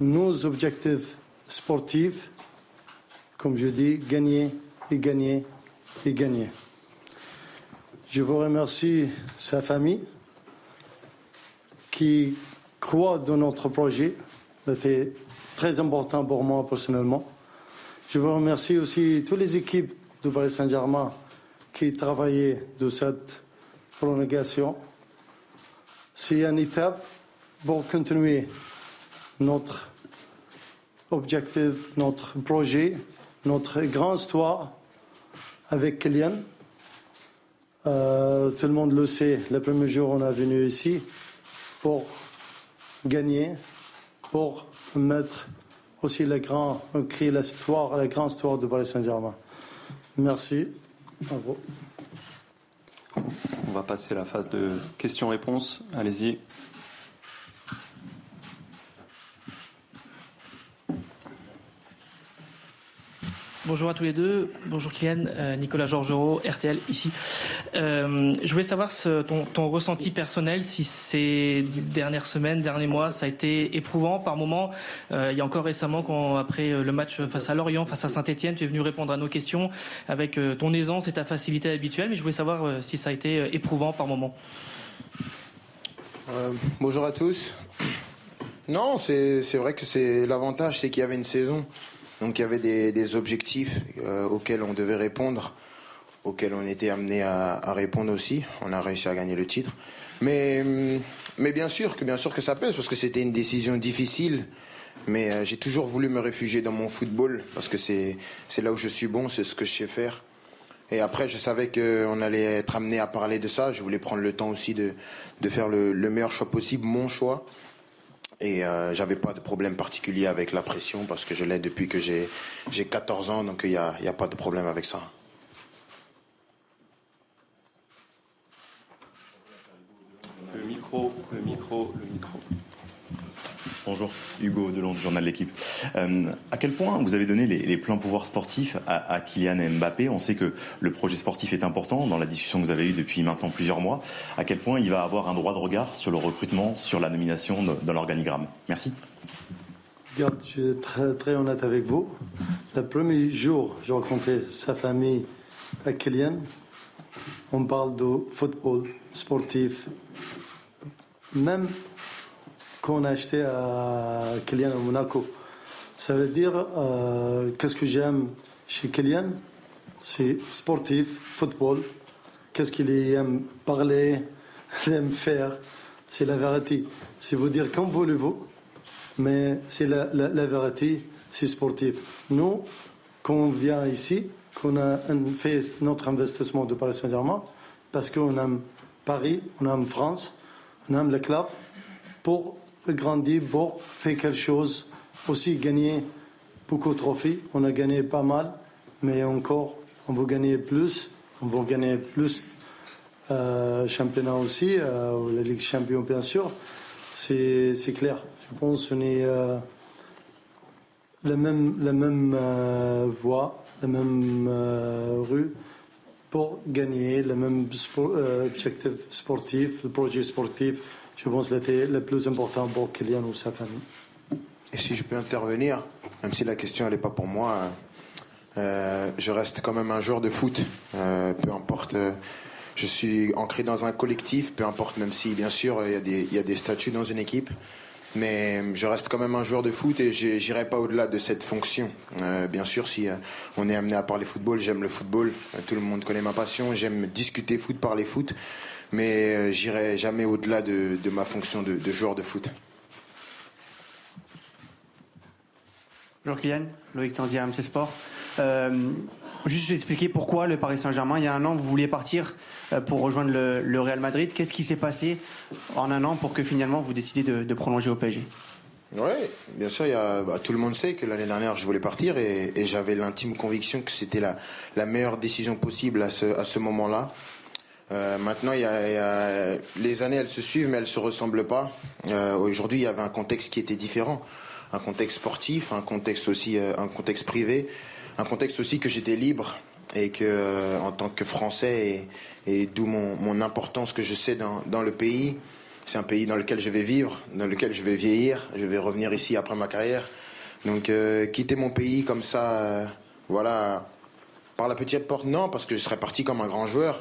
nos objectifs sportifs, comme je dis, gagner et gagner et gagner. Je vous remercie sa famille qui croit dans notre projet. C'était très important pour moi personnellement. Je vous remercie aussi toutes les équipes du Paris Saint-Germain qui travaillaient de cette prolongation. C'est une étape pour continuer notre objectif, notre projet, notre grande histoire avec Kylian. Euh, tout le monde le sait, le premier jour on est venu ici pour gagner, pour mettre aussi le grand, créer l'histoire, la grande histoire de Paris Saint-Germain. Merci. On va passer à la phase de questions-réponses. Allez-y. Bonjour à tous les deux. Bonjour Kylian, euh, Nicolas Georgerot, RTL ici. Euh, je voulais savoir ton, ressenti personnel, si ces dernières semaines, derniers mois, ça a été éprouvant par moments. Euh, il y a encore récemment, quand, après le match face à Lorient, face à Saint-Etienne, tu es venu répondre à nos questions avec ton aisance et ta facilité habituelle, mais je voulais savoir si ça a été éprouvant par moments. bonjour à tous. Non, c'est vrai que c'est l'avantage, c'est qu'il y avait une saison. Donc il y avait des, objectifs euh, auxquels on devait répondre, auxquels on était amené à, répondre aussi. On a réussi à gagner le titre. Mais, hum, mais bien sûr que bien sûr que ça pèse parce que c'était une décision difficile. Mais euh, j'ai toujours voulu me réfugier dans mon football parce que c'est là où je suis bon, c'est ce que je sais faire. Et après, je savais qu'on allait être amené à parler de ça. Je voulais prendre le temps aussi de, de faire le meilleur choix possible, mon choix. Et euh, j'avais pas de problème particulier avec la pression parce que je l'ai depuis que j'ai 14 ans, donc il n'y a, y a pas de problème avec ça. Le micro, le micro, le micro. Bonjour, Hugo Delon du journal L'équipe. Euh, à quel point vous avez donné les, pleins pouvoirs sportifs à, Kylian Mbappé? On sait que le projet sportif est important dans la discussion que vous avez eue depuis maintenant plusieurs mois. À quel point il va avoir un droit de regard sur le recrutement, sur la nomination dans l'organigramme? Merci. Regarde, je suis très, très honnête avec vous. Le premier jour, j'ai rencontré sa famille à Kylian. On parle de football sportif. Même qu'on a acheté à Kylian à Monaco. Ça veut dire, euh, qu'est-ce que j'aime chez Kylian? C'est sportif, football. Qu'est-ce qu'il aime parler, [laughs] il aime faire? C'est la vérité. C'est vous dire comme voulez-vous, mais c'est la, vérité, c'est sportif. Nous, quand on vient ici, qu'on a fait notre investissement de Paris Saint-Germain, parce qu'on aime Paris, on aime France, le club, pour grandi pour faire quelque chose, aussi gagner beaucoup de trophées. On a gagné pas mal, mais encore, on veut gagner plus. On veut gagner plus euh, championnat aussi, euh, la Ligue Champion bien sûr. C'est clair. Je pense qu'on est euh, la même, la même euh, voie, la même rue pour gagner, le même objectif sportif, le projet sportif je pense que c'était le plus important pour Kylian ou sa famille. Et si je peux intervenir, même si la question n'est pas pour moi, euh, je reste quand même un joueur de foot. Euh, peu importe, euh, je suis ancré dans un collectif, peu importe, même si bien sûr il y, il y a des statuts dans une équipe. Mais je reste quand même un joueur de foot et j'irai pas au-delà de cette fonction. bien sûr, si on est amené à parler football, j'aime le football. tout le monde connaît ma passion. J'aime discuter foot, parler foot mais euh, j'irai jamais au-delà de, ma fonction de, joueur de foot. Bonjour Kylian, Loïc Tanzier, MC Sport. Euh, juste expliquer pourquoi le Paris Saint-Germain, il y a un an, vous vouliez partir euh, pour rejoindre le, Real Madrid. Qu'est-ce qui s'est passé en un an pour que finalement vous décidiez de, prolonger au PSG oui, bien sûr, bah, tout le monde sait que l'année dernière, je voulais partir et, j'avais l'intime conviction que c'était la, meilleure décision possible à ce moment-là. maintenant, il y a, les années, elles se suivent, mais elles ne se ressemblent pas. Aujourd'hui, il y avait un contexte qui était différent, un contexte sportif, un contexte aussi, un contexte privé, un contexte aussi que j'étais libre et que, en tant que Français, et, d'où mon, importance que je sais dans, dans le pays. C'est un pays dans lequel je vais vivre, dans lequel je vais vieillir. Je vais revenir ici après ma carrière. Donc quitter mon pays comme ça, voilà, par la petite porte, non, parce que je serais parti comme un grand joueur.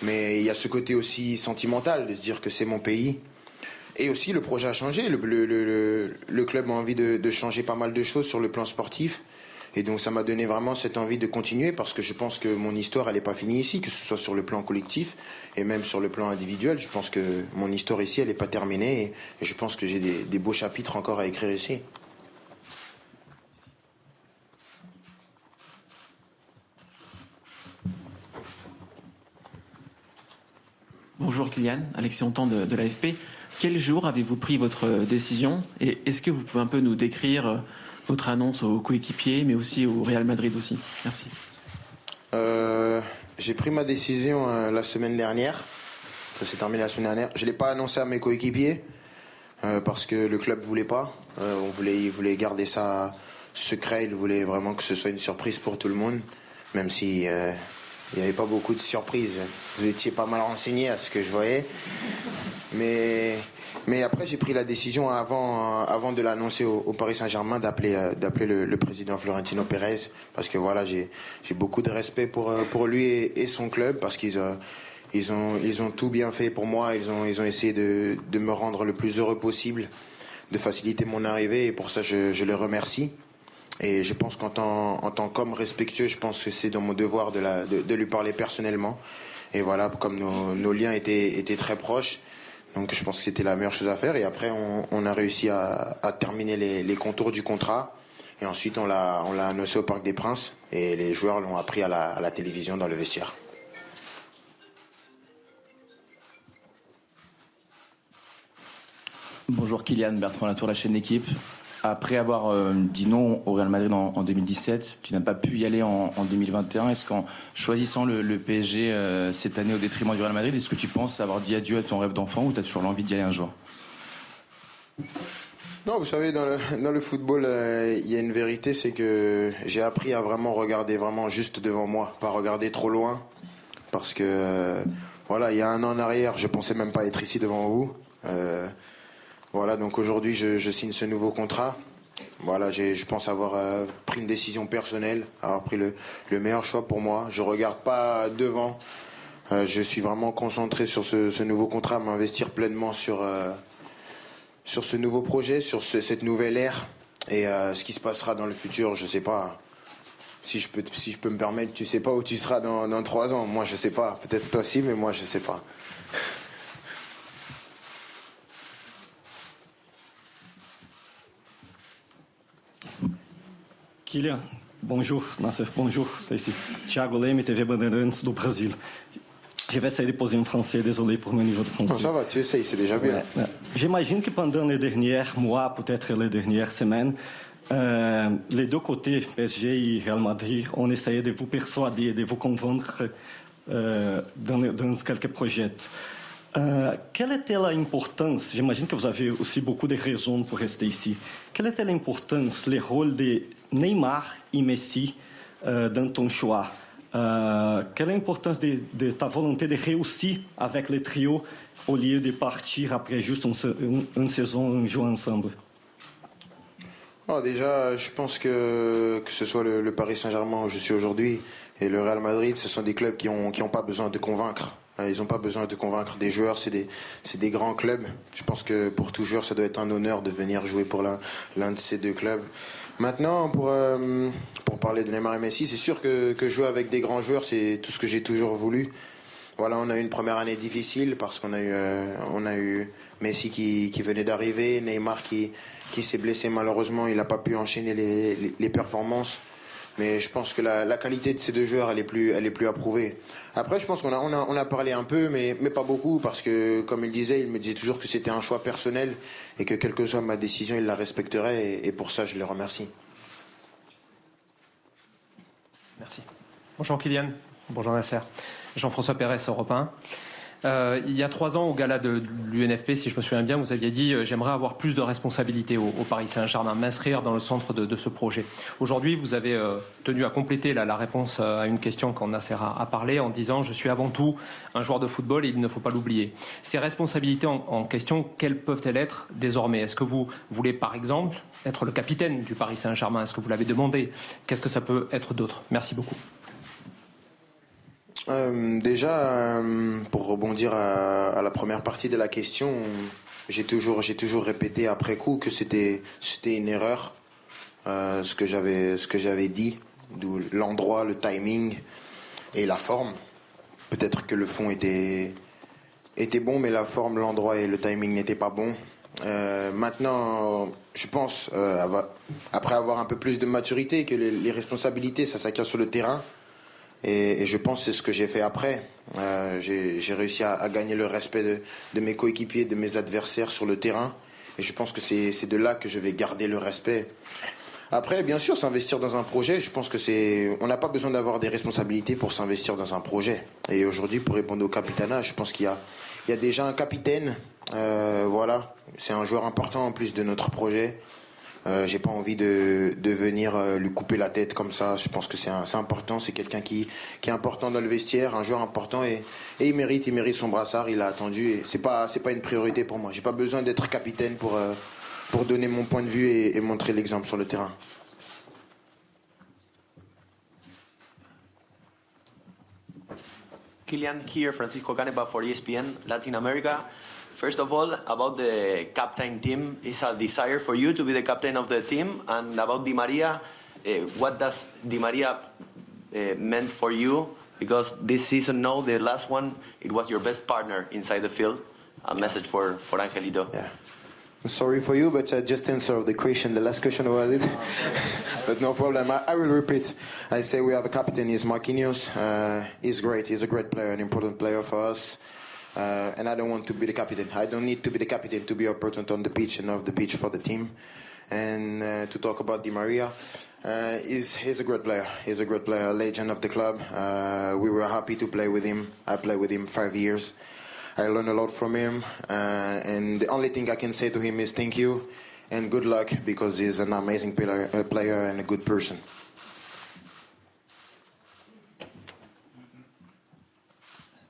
Mais il y a ce côté aussi sentimental de se dire que c'est mon pays. Et aussi, le projet a changé. Le, le, club a envie de, changer pas mal de choses sur le plan sportif. Et donc, ça m'a donné vraiment cette envie de continuer parce que je pense que mon histoire, elle n'est pas finie ici, que ce soit sur le plan collectif et même sur le plan individuel. Je pense que mon histoire ici, elle n'est pas terminée. Et, je pense que j'ai des beaux chapitres encore à écrire ici. Bonjour Kylian, Alexis Hontan de, de l'AFP. Quel jour avez-vous pris votre décision et est-ce que vous pouvez un peu nous décrire euh, votre annonce aux coéquipiers mais aussi au Real Madrid aussi Merci. Euh, j'ai pris ma décision euh, la semaine dernière. Ça s'est terminé la semaine dernière. Je ne l'ai pas annoncé à mes coéquipiers parce que le club ne voulait pas. on voulait, il voulait garder ça secret. Il voulait vraiment que ce soit une surprise pour tout le monde, même si il n'y avait pas beaucoup de surprises. Vous étiez pas mal renseigné à ce que je voyais. Mais, mais après, j'ai pris la décision avant, avant de l'annoncer au, Paris Saint-Germain d'appeler, euh, d'appeler le, président Florentino Pérez. Parce que voilà, j'ai, beaucoup de respect pour, euh, pour lui et, son club parce qu'ils ont, ils ont, ils ont tout bien fait pour moi. Ils ont, ils ont essayé de, de me rendre le plus heureux possible, de faciliter mon arrivée et pour ça, je, je les remercie. Et je pense qu'en tant, en tant qu'homme respectueux, je pense que c'est dans mon devoir de, lui parler personnellement. Et voilà, comme nos, liens étaient, très proches, donc je pense que c'était la meilleure chose à faire. Et après, on, a réussi à, terminer les, contours du contrat. Et ensuite, on l'a, on l'a annoncé au Parc des Princes. Et les joueurs l'ont appris à la, à la télévision dans le vestiaire. Bonjour Kylian, Bertrand Latour, la chaîne L'équipe. Après avoir euh, dit non au Real Madrid en, 2017, tu n'as pas pu y aller en, 2021. Est-ce qu'en choisissant le, PSG euh, cette année au détriment du Real Madrid, est-ce que tu penses avoir dit adieu à ton rêve d'enfant ou tu as toujours l'envie d'y aller un jour? Non, vous savez, dans le, football, euh, il y a une vérité, c'est que j'ai appris à vraiment regarder vraiment juste devant moi, pas regarder trop loin, parce que voilà, il y a un an en arrière, je pensais même pas être ici devant vous. Voilà, donc aujourd'hui, je, signe ce nouveau contrat. Voilà, je pense avoir euh, pris une décision personnelle, avoir pris le, meilleur choix pour moi. Je regarde pas devant. Euh, je suis vraiment concentré sur ce, nouveau contrat, m'investir pleinement sur, euh, sur ce nouveau projet, sur cette nouvelle ère. Et ce qui se passera dans le futur, je sais pas. Si je peux, si je peux me permettre, tu sais pas où tu seras dans, trois ans. Moi, je sais pas. Peut-être toi aussi, mais moi, je sais pas. Kylian, bonjour. Nasser, bonjour. C'est ici Thiago Leme, TV Bandeirantes do Brasil. Je vais essayer de poser en français, désolé pour mon niveau de français. ça va, tu essayes, c'est déjà bien. Ouais, ouais. J'imagine que pendant les derniers mois, peut-être les dernières semaines, euh, les deux côtés, PSG et Real Madrid, ont essayé de vous persuader, de vous convaincre euh, dans, dans quelques projets. Uh, quelle était l'importance, j'imagine que vous avez aussi beaucoup de raisons pour rester ici, quelle était l'importance, le rôle de Neymar et Messi uh, dans ton choix? Uh, Quelle est l'importance de, ta volonté de réussir avec le trio au lieu de partir après juste une, saison en jouant ensemble? Oh, Déjà, je pense que que ce soit le, Paris Saint-Germain où je suis aujourd'hui et le Real Madrid, ce sont des clubs qui n'ont qui pas besoin de convaincre. Euh, ils n'ont pas besoin de convaincre des joueurs, c'est des, des, grands clubs. Je pense que pour tout joueur, ça doit être un honneur de venir jouer pour l'un de ces deux clubs. Maintenant, pour, euh, pour parler de Neymar et Messi, c'est sûr que, jouer avec des grands joueurs, c'est tout ce que j'ai toujours voulu. Voilà, on a eu une première année difficile parce qu'on a eu, euh, Messi qui, venait d'arriver, Neymar qui, s'est blessé malheureusement, il n'a pas pu enchaîner les performances. Mais je pense que la, qualité de ces deux joueurs, elle est plus, elle est plus approuvée. Après, je pense qu'on a, on a, on a parlé un peu, mais, mais pas beaucoup, parce que, comme il disait, il me disait toujours que c'était un choix personnel et que quelle que soit ma décision, il la respecterait. Et, pour ça, je le remercie. Merci. Bonjour Kylian. Bonjour Nasser. Jean-François Pérez, Europe 1. Euh, il y a trois ans, au gala de, l'UNFP, si je me souviens bien, vous aviez dit euh, J'aimerais avoir plus de responsabilités au, Paris Saint-Germain, m'inscrire dans le centre de, ce projet. Aujourd'hui, vous avez euh, tenu à compléter la réponse à une question qu'on a à, parler en disant Je suis avant tout un joueur de football et il ne faut pas l'oublier. Ces responsabilités en question, quelles peuvent-elles être désormais? Est-ce que vous voulez, par exemple, être le capitaine du Paris Saint-Germain? Est-ce que vous l'avez demandé? Qu'est-ce que ça peut être d'autre? Merci beaucoup. Euh, déjà, euh, pour rebondir à, la première partie de la question, j'ai toujours, j'ai toujours répété après coup que c'était, c'était une erreur, euh, ce que j'avais, ce que j'avais dit, d'où l'endroit, le timing et la forme. Peut-être que le fond était, était bon, mais la forme, l'endroit et le timing n'étaient pas bons. maintenant, je pense, après avoir un peu plus de maturité, que les, les responsabilités, ça s'acquiert sur le terrain. Et, je pense que c'est ce que j'ai fait après. Euh, j'ai réussi à, gagner le respect de, mes coéquipiers, de mes adversaires sur le terrain. Et je pense que c'est de là que je vais garder le respect. Après, bien sûr, s'investir dans un projet, je pense que c'est. On n'a pas besoin d'avoir des responsabilités pour s'investir dans un projet. Et aujourd'hui, pour répondre au capitana, je pense qu'il y a, il y a déjà un capitaine. Euh, voilà, c'est un joueur important en plus de notre projet. Euh, j'ai pas envie de, de venir euh, lui couper la tête comme ça. Je pense que c'est important. C'est quelqu'un qui, qui est important dans le vestiaire, un joueur important et, et, il mérite, il mérite son brassard. Il a attendu et c'est pas, c'est pas une priorité pour moi. J'ai pas besoin d'être capitaine pour, euh, pour donner mon point de vue et, montrer l'exemple sur le terrain. Kylian here, Francisco Caneba for ESPN Latin America. First of all, about the captain team, is a desire for you to be the captain of the team, and about Di Maria, uh, what does Di Maria uh, meant for you? Because this season, no, the last one, it was your best partner inside the field. A message for for Angelito. Yeah. Sorry for you, but I just answered the question. The last question was it, [laughs] but no problem. I, I, will repeat. I say we have a captain. He's Marquinhos. Uh, he's great. He's a great player, an important player for us. Uh, and I don't want to be the captain. I don't need to be the captain to be important on the pitch and off the pitch for the team. And uh, to talk about Di Maria, uh, he's, he's a great player. He's a great player, a legend of the club. Uh, we were happy to play with him. I played with him five years. I learned a lot from him. Uh, and the only thing I can say to him is thank you and good luck because he's an amazing player, player and a good person.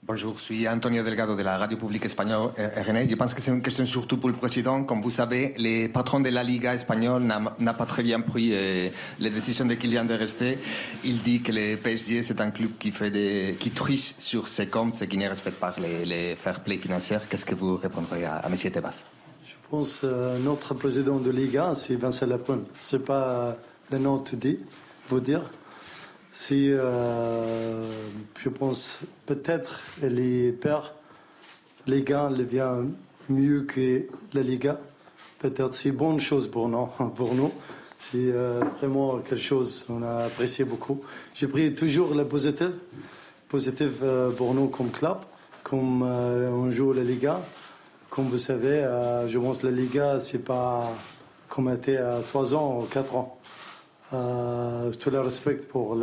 Bonjour, je suis Antonio Delgado de la radio publique espagnole euh, RNA. Je pense que c'est une question surtout pour le président. Comme vous savez, le patron de la Liga espagnole n'a pas très bien pris euh, les décisions de Kylian de rester. Il dit que le PSG, c'est un club qui, fait triche sur ses comptes et qui ne respecte pas les, fair play financiers. Qu'est-ce que vous répondrez à, à M. Tebas? Je pense que euh, notre président de Liga, c'est Vincent Lapone. Ce n'est pas le nom de vous dire. Si, euh, je pense, peut-être les pères, les gars viennent mieux que la Liga. Peut-être c'est bonne chose pour nous. [laughs] Pour nous. C'est euh, vraiment quelque chose qu'on a apprécié beaucoup. J'ai pris toujours la positive, positive euh, pour nous comme club, comme on joue la Liga. Comme vous savez, je pense que la Liga, c'est pas comme était à 3 ans ou 4 ans. Euh, tout le respect pour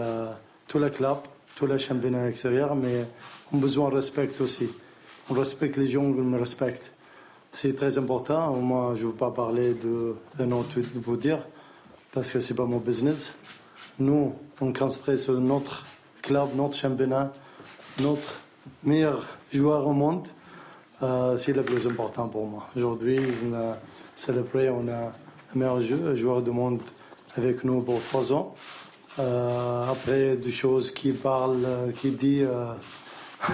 tout le club, tout le championnat extérieur, mais on a besoin de respect aussi. On respecte les gens qui me respectent. C'est très important. Moi, je ne veux pas parler de, de nom de vous dire, parce que ce n'est pas mon business. Nous, on concentre sur notre club, notre championnat, notre meilleur joueur au monde. Euh, c'est le plus important pour moi. Aujourd'hui, on a célébré, on a le meilleur joueur du monde avec nous pour trois ans. Euh, après, des choses qui parlent, euh, qui dit, euh, [laughs]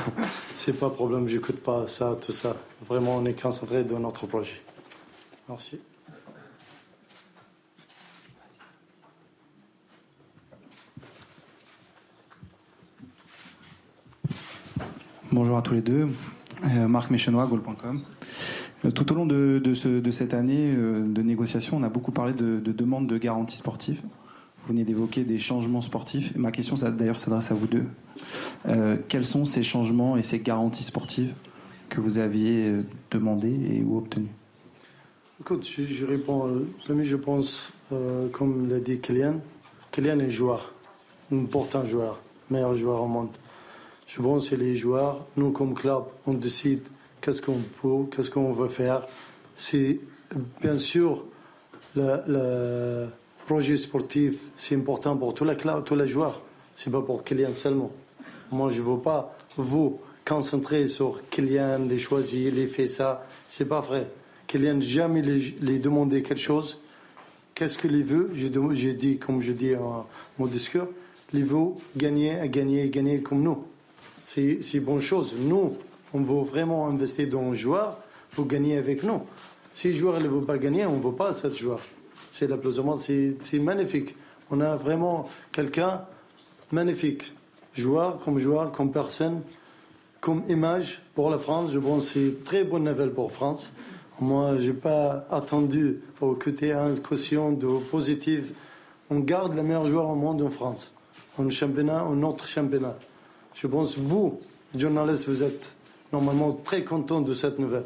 c'est pas problème, j'écoute pas ça, tout ça. Vraiment, on est concentré dans notre projet. Merci. Bonjour à tous les deux. Marc Méchenois, Goal.com. Tout au long de, cette année de négociation, on a beaucoup parlé de, de demandes de garanties sportives. Vous venez d'évoquer des changements sportifs. Ma question, d'ailleurs, s'adresse à vous deux. Euh, quels sont ces changements et ces garanties sportives que vous aviez euh, demandées et ou obtenues? Écoute, je, réponds. Je pense, euh, comme l'a dit Kylian, Kylian est joueur, important joueur, meilleur joueur au monde. Je pense que les joueurs, nous comme club, on décide qu'est-ce qu'on peut, qu'est-ce qu'on veut faire. C'est bien sûr le, projet sportif, c'est important pour tous les tous les joueurs. C'est pas pour Kylian seulement. Moi, je veux pas vous concentrer sur Kylian, les choisir, les faire ça. C'est pas vrai. Kylian jamais les, demandé quelque chose. Qu'est-ce qu'il veut? J'ai dit, comme je dis en mon discours, il veut gagner, gagner, gagner comme nous. C'est une bonne chose. Nous, on veut vraiment investir dans un joueur pour gagner avec nous. Si le joueur ne veut pas gagner, on ne veut pas ce joueur. C'est l'applaudissement, c'est magnifique. On a vraiment quelqu'un magnifique. Joueur comme joueur, comme personne, comme image pour la France. Je pense que c'est une très bonne nouvelle pour France. Moi, je n'ai pas attendu pour côté un caution de positif. On garde le meilleur joueur au monde en France. En championnat, en autre championnat. Je pense que vous, journalistes, vous êtes normalement très contents de cette nouvelle.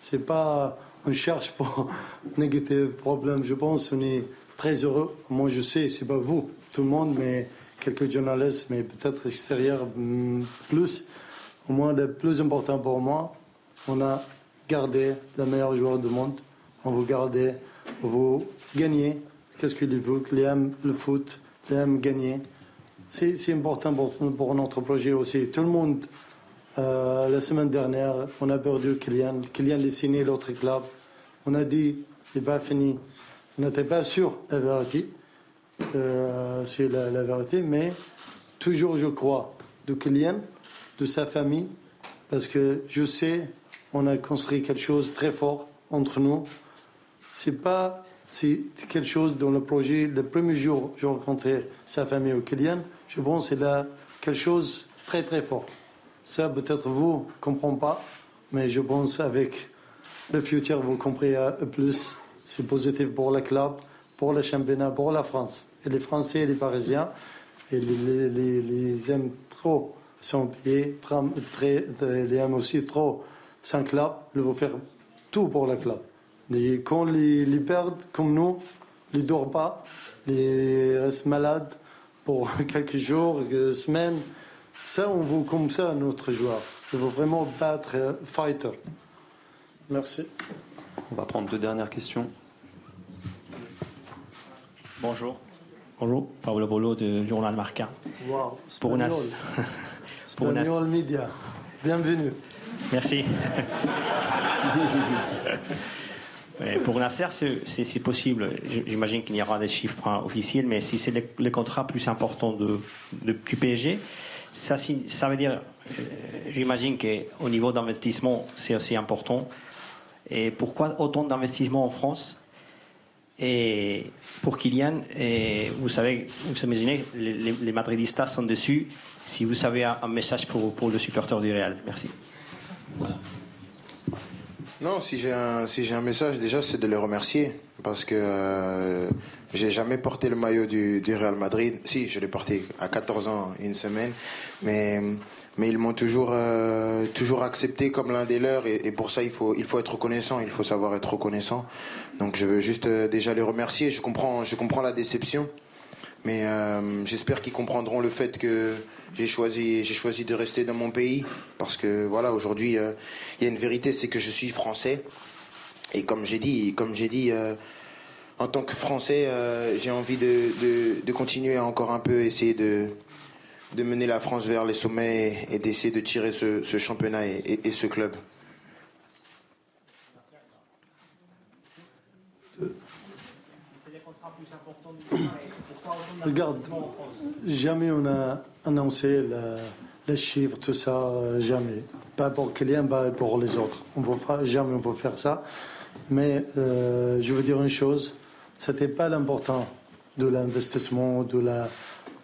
C'est pas on cherche pour [laughs] négatif problème. Je pense qu'on est très heureux. Moi, je sais, c'est pas vous, tout le monde, mais quelques journalistes, mais peut-être extérieurs hmm, plus. Au moins, le plus important pour moi, on a gardé le meilleur joueur du monde. On veut garder, on veut gagner. Qu'est-ce qu'il veut? Qu'il aime le foot, qu'il aime gagner. C'est important pour, pour, notre projet aussi. Tout le monde, euh, la semaine dernière, on a perdu Kylian. Kylian l'a signé l'autre club. On a dit, c'est pas fini. On n'était pas sûr la vérité. Euh, c'est la, la, vérité, mais toujours je crois de Kylian, de sa famille, parce que je sais on a construit quelque chose de très fort entre nous. C'est pas c'est quelque chose dans le projet. Le premier jour, j'ai rencontré sa famille au Kylian. Je pense que c'est quelque chose de très très fort. Ça, peut-être vous ne comprenez pas, mais je pense avec le futur, vous comprenez plus. C'est positif pour le club, pour le championnat, pour la France. Et les Français et les Parisiens, les, aiment trop son pied, très, les aiment aussi trop un club, il faut faire tout pour le club. Et quand ils, les perdent, comme nous, ils ne dorment pas, ils restent malades pour [laughs] quelques jours, quelques semaines. Ça, on veut comme ça notre joueur. Il faut vraiment battre euh, fighter. Merci. On va prendre deux dernières questions. Bonjour. Bonjour, Paolo Bolo du Journal Marca. Wow, pour Nas. [laughs] pour Media. Bienvenue. Merci. [laughs] Pour Nasser, c'est possible. J'imagine qu'il y aura des chiffres officiels, mais si c'est le, contrat plus important de, du PSG, ça, ça veut dire, euh, j'imagine qu'au niveau d'investissement, c'est aussi important. Et pourquoi autant d'investissement en France? Et pour Kylian, et vous savez, vous imaginez, les, les, Madridistas sont dessus. Si vous savez un, message pour, pour le supporter du Real, merci. Non, si j'ai un, si un message, déjà, c'est de les remercier. Parce que euh, j'ai jamais porté le maillot du, Real Madrid. Si, je l'ai porté à 14 ans, une semaine. Mais, ils m'ont toujours, euh, toujours accepté comme l'un des leurs. Et, pour ça, il faut, il faut être reconnaissant. Il faut savoir être reconnaissant. Donc, je veux juste euh, déjà les remercier. Je comprends, je comprends la déception. Mais j'espère qu'ils comprendront le fait que j'ai choisi, j'ai choisi de rester dans mon pays parce que voilà, aujourd'hui, euh, il y a une vérité, c'est que je suis français. Et comme j'ai dit, comme j'ai dit, euh, en tant que Français, euh, j'ai envie de, de, continuer encore un peu essayer de, de mener la France vers les sommets et, d'essayer de tirer ce, ce championnat et, et, ce club. Regarde, jamais on a annoncer les chiffres, tout ça, euh, jamais. Pas pour Kylian, pas pour les autres. On va jamais on va faire ça. Mais euh, je veux dire une chose, c'était pas l'important de l'investissement, de la,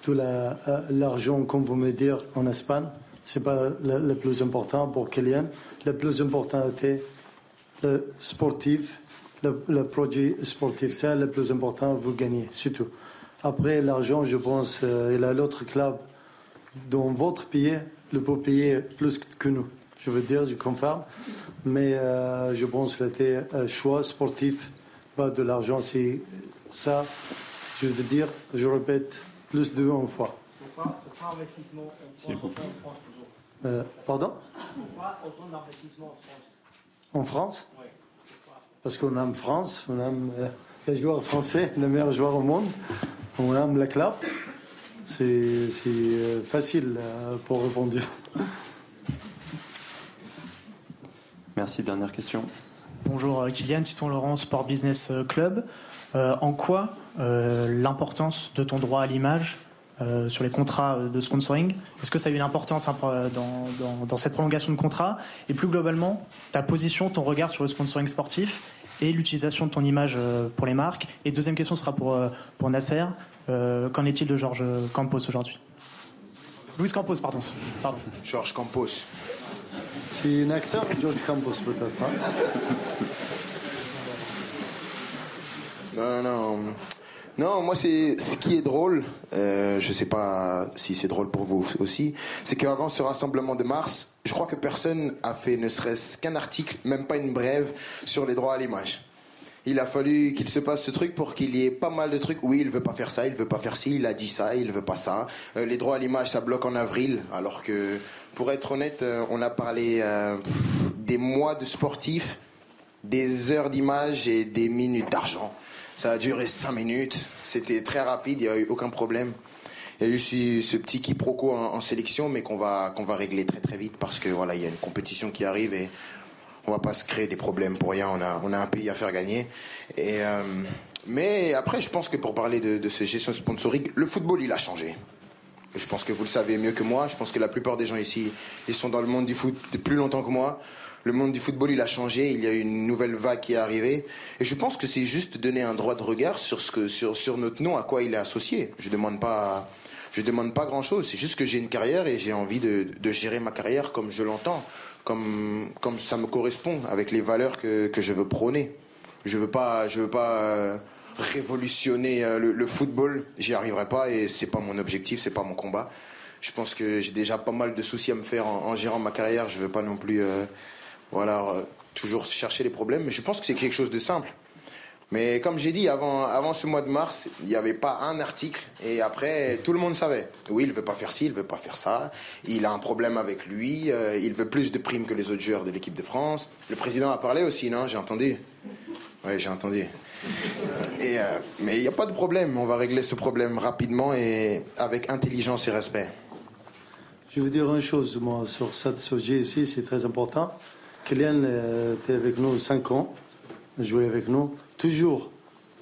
de la, euh, l'argent, comme vous me dites en Espagne. C'est pas le, plus important pour Kylian. Le plus important était le sportif, le, projet sportif. C'est le plus important, vous gagnez, surtout. Après, l'argent, je pense, il a l'autre club dans votre pays, le peut payer plus que nous. Je veux dire, je confirme. Mais euh, je pense que c'était un choix sportif, pas de l'argent. C'est ça, je veux dire, je répète, plus de une fois. Pourquoi, investissement en France, Euh, pardon? En France? Parce qu'on aime France, on aime euh, les joueurs français, les meilleurs joueurs au monde, on aime la club. C'est euh, facile pour répondre. Merci. Dernière question. Bonjour Kylian, Titon Laurent, Sport Business Club. en quoi l'importance de ton droit à l'image euh, sur les contrats de sponsoring? Est-ce que ça a une importance hein, dans, cette prolongation de contrat? Et plus globalement, ta position, ton regard sur le sponsoring sportif et l'utilisation de ton image euh, pour les marques? Et deuxième question sera pour, euh, pour Nasser. Qu'en est-il de Georges Campos aujourd'hui? Louis Campos, pardon. pardon. Georges Campos. C'est un acteur, Georges Campos peut-être. Non, non, non. Non, moi, c'est ce qui est drôle. Euh, je sais pas si c'est drôle pour vous aussi. C'est qu'avant ce rassemblement de mars, je crois que personne a fait ne serait-ce qu'un article, même pas une brève, sur les droits à l'image. Il a fallu qu'il se passe ce truc pour qu'il y ait pas mal de trucs. Oui, il veut pas faire ça, il veut pas faire ci, il a dit ça, il veut pas ça. Euh, les droits à l'image, ça bloque en avril, alors que, pour être honnête, euh, on a parlé euh, des mois de sportifs, des heures d'image et des minutes d'argent. Ça a duré 5 minutes. C'était très rapide, il n'y a eu aucun problème. Il y a eu ce petit quiproquo en, en sélection, mais qu'on va, qu'on va régler très très vite parce que voilà, il y a une compétition qui arrive et on va pas se créer des problèmes pour rien. On a, on a un pays à faire gagner. Et, euh, mais après, je pense que pour parler de, ces gestions sponsoriques, le football, il a changé. Je pense que vous le savez mieux que moi. Je pense que la plupart des gens ici, ils sont dans le monde du foot plus longtemps que moi le monde du football, il a changé. Il y a une nouvelle vague qui est arrivée. Et je pense que c'est juste donner un droit de regard sur, ce que, sur, sur notre nom, à quoi il est associé. Je demande pas. Je demande pas grand chose, c'est juste que j'ai une carrière et j'ai envie de, de, gérer ma carrière comme je l'entends, comme, comme ça me correspond, avec les valeurs que, que je veux prôner. Je veux pas, je veux pas euh, révolutionner euh, le, football, j'y arriverai pas et c'est pas mon objectif, c'est pas mon combat. Je pense que j'ai déjà pas mal de soucis à me faire en, gérant ma carrière, je veux pas non plus euh, voilà, euh, toujours chercher les problèmes. Mais je pense que c'est quelque chose de simple. Mais comme j'ai dit, avant, avant ce mois de mars, il n'y avait pas un article. Et après, tout le monde savait. Oui, il veut pas faire ci, il veut pas faire ça. Il a un problème avec lui. Il veut plus de primes que les autres joueurs de l'équipe de France. Le président a parlé aussi, non? J'ai entendu. Oui, j'ai entendu. Euh, mais il n'y a pas de problème. On va régler ce problème rapidement et avec intelligence et respect. Je veux dire une chose, moi, sur ce sujet aussi, c'est très important. Kylian euh, était avec nous 5 ans, joué avec nous. Toujours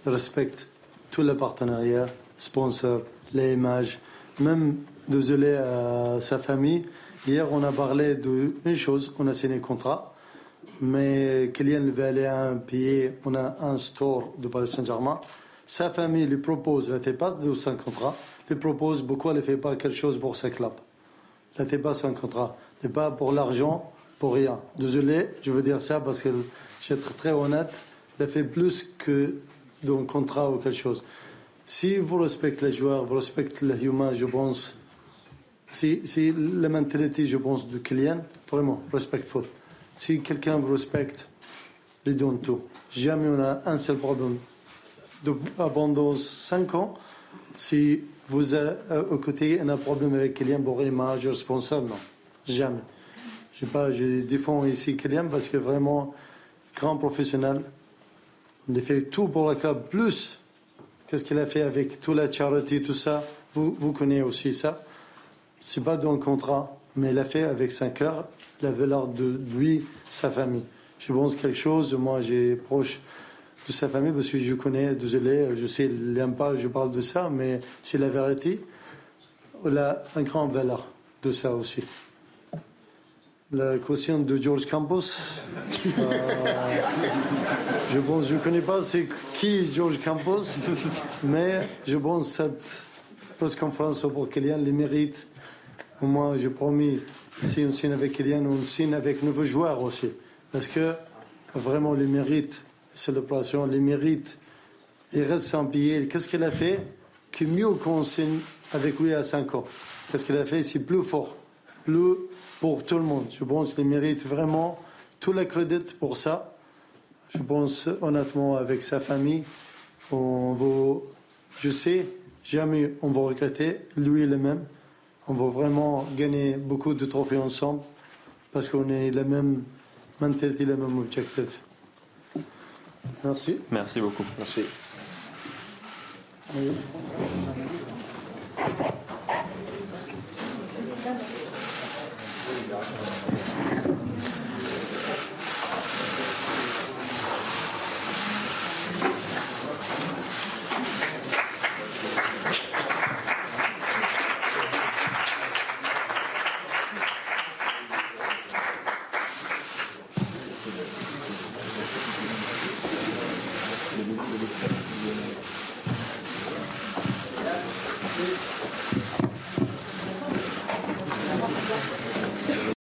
respecte tous les partenariats, sponsors, les images, même désolé à sa famille. Hier, on a parlé d'une chose, on a signé un contrat, mais Kylian aller à un pays, on a un store de Paris Saint-Germain. Sa famille lui propose, elle n'était pas de son contrat, lui propose pourquoi elle ne fait pas quelque chose pour sa club. Elle n'était pas sans contrat, n'est pas pour l'argent, pour rien. Désolé, je veux dire ça parce que je vais être très honnête, a fait plus que d'un contrat ou quelque chose. Si vous respectez les joueurs, vous respectez les humains, je pense, si, si la mentalité, je pense, du client, vraiment, respectful. Si quelqu'un vous respecte, lui donne tout. Jamais on a un seul problème. De, pendant cinq ans, si vous êtes au côté un problème avec quelqu'un pour image responsable, non. Jamais. Je, pas, je défends ici Kylian parce que vraiment, grand professionnel. Il a fait tout pour le club, plus qu'est-ce qu'il a fait avec toute la charité, tout ça. Vous, vous connaissez aussi ça. C'est pas dans le contrat, mais il a fait avec son cœur la valeur de lui, sa famille. Je pense quelque chose, moi j'ai proche de sa famille parce que je connais, désolé, je sais, il pas, je parle de ça, mais c'est la vérité. Il a un grand valeur de ça aussi la question de George Campos. Euh, je pense, je ne connais pas c'est qui George Campos, mais je pense cette presse-conférence pour Kylian les mérite. Moi, j'ai promis, si on signe avec Kylian, on signe avec nouveaux joueurs aussi. Parce que vraiment, les mérites, célébration, les mérites, il reste sans billet. Qu'est-ce qu'il a fait Que mieux qu'on signe avec lui à 5 ans? Qu'est-ce qu'il a fait? C'est plus fort, plus pour tout le monde. Je pense qu'il mérite vraiment tout le crédit pour ça. Je pense honnêtement avec sa famille, on va, je sais, jamais on va regretter, lui le même on va vraiment gagner beaucoup de trophées ensemble parce qu'on est la même mentalité, le même objectif. Merci. Merci beaucoup. Merci.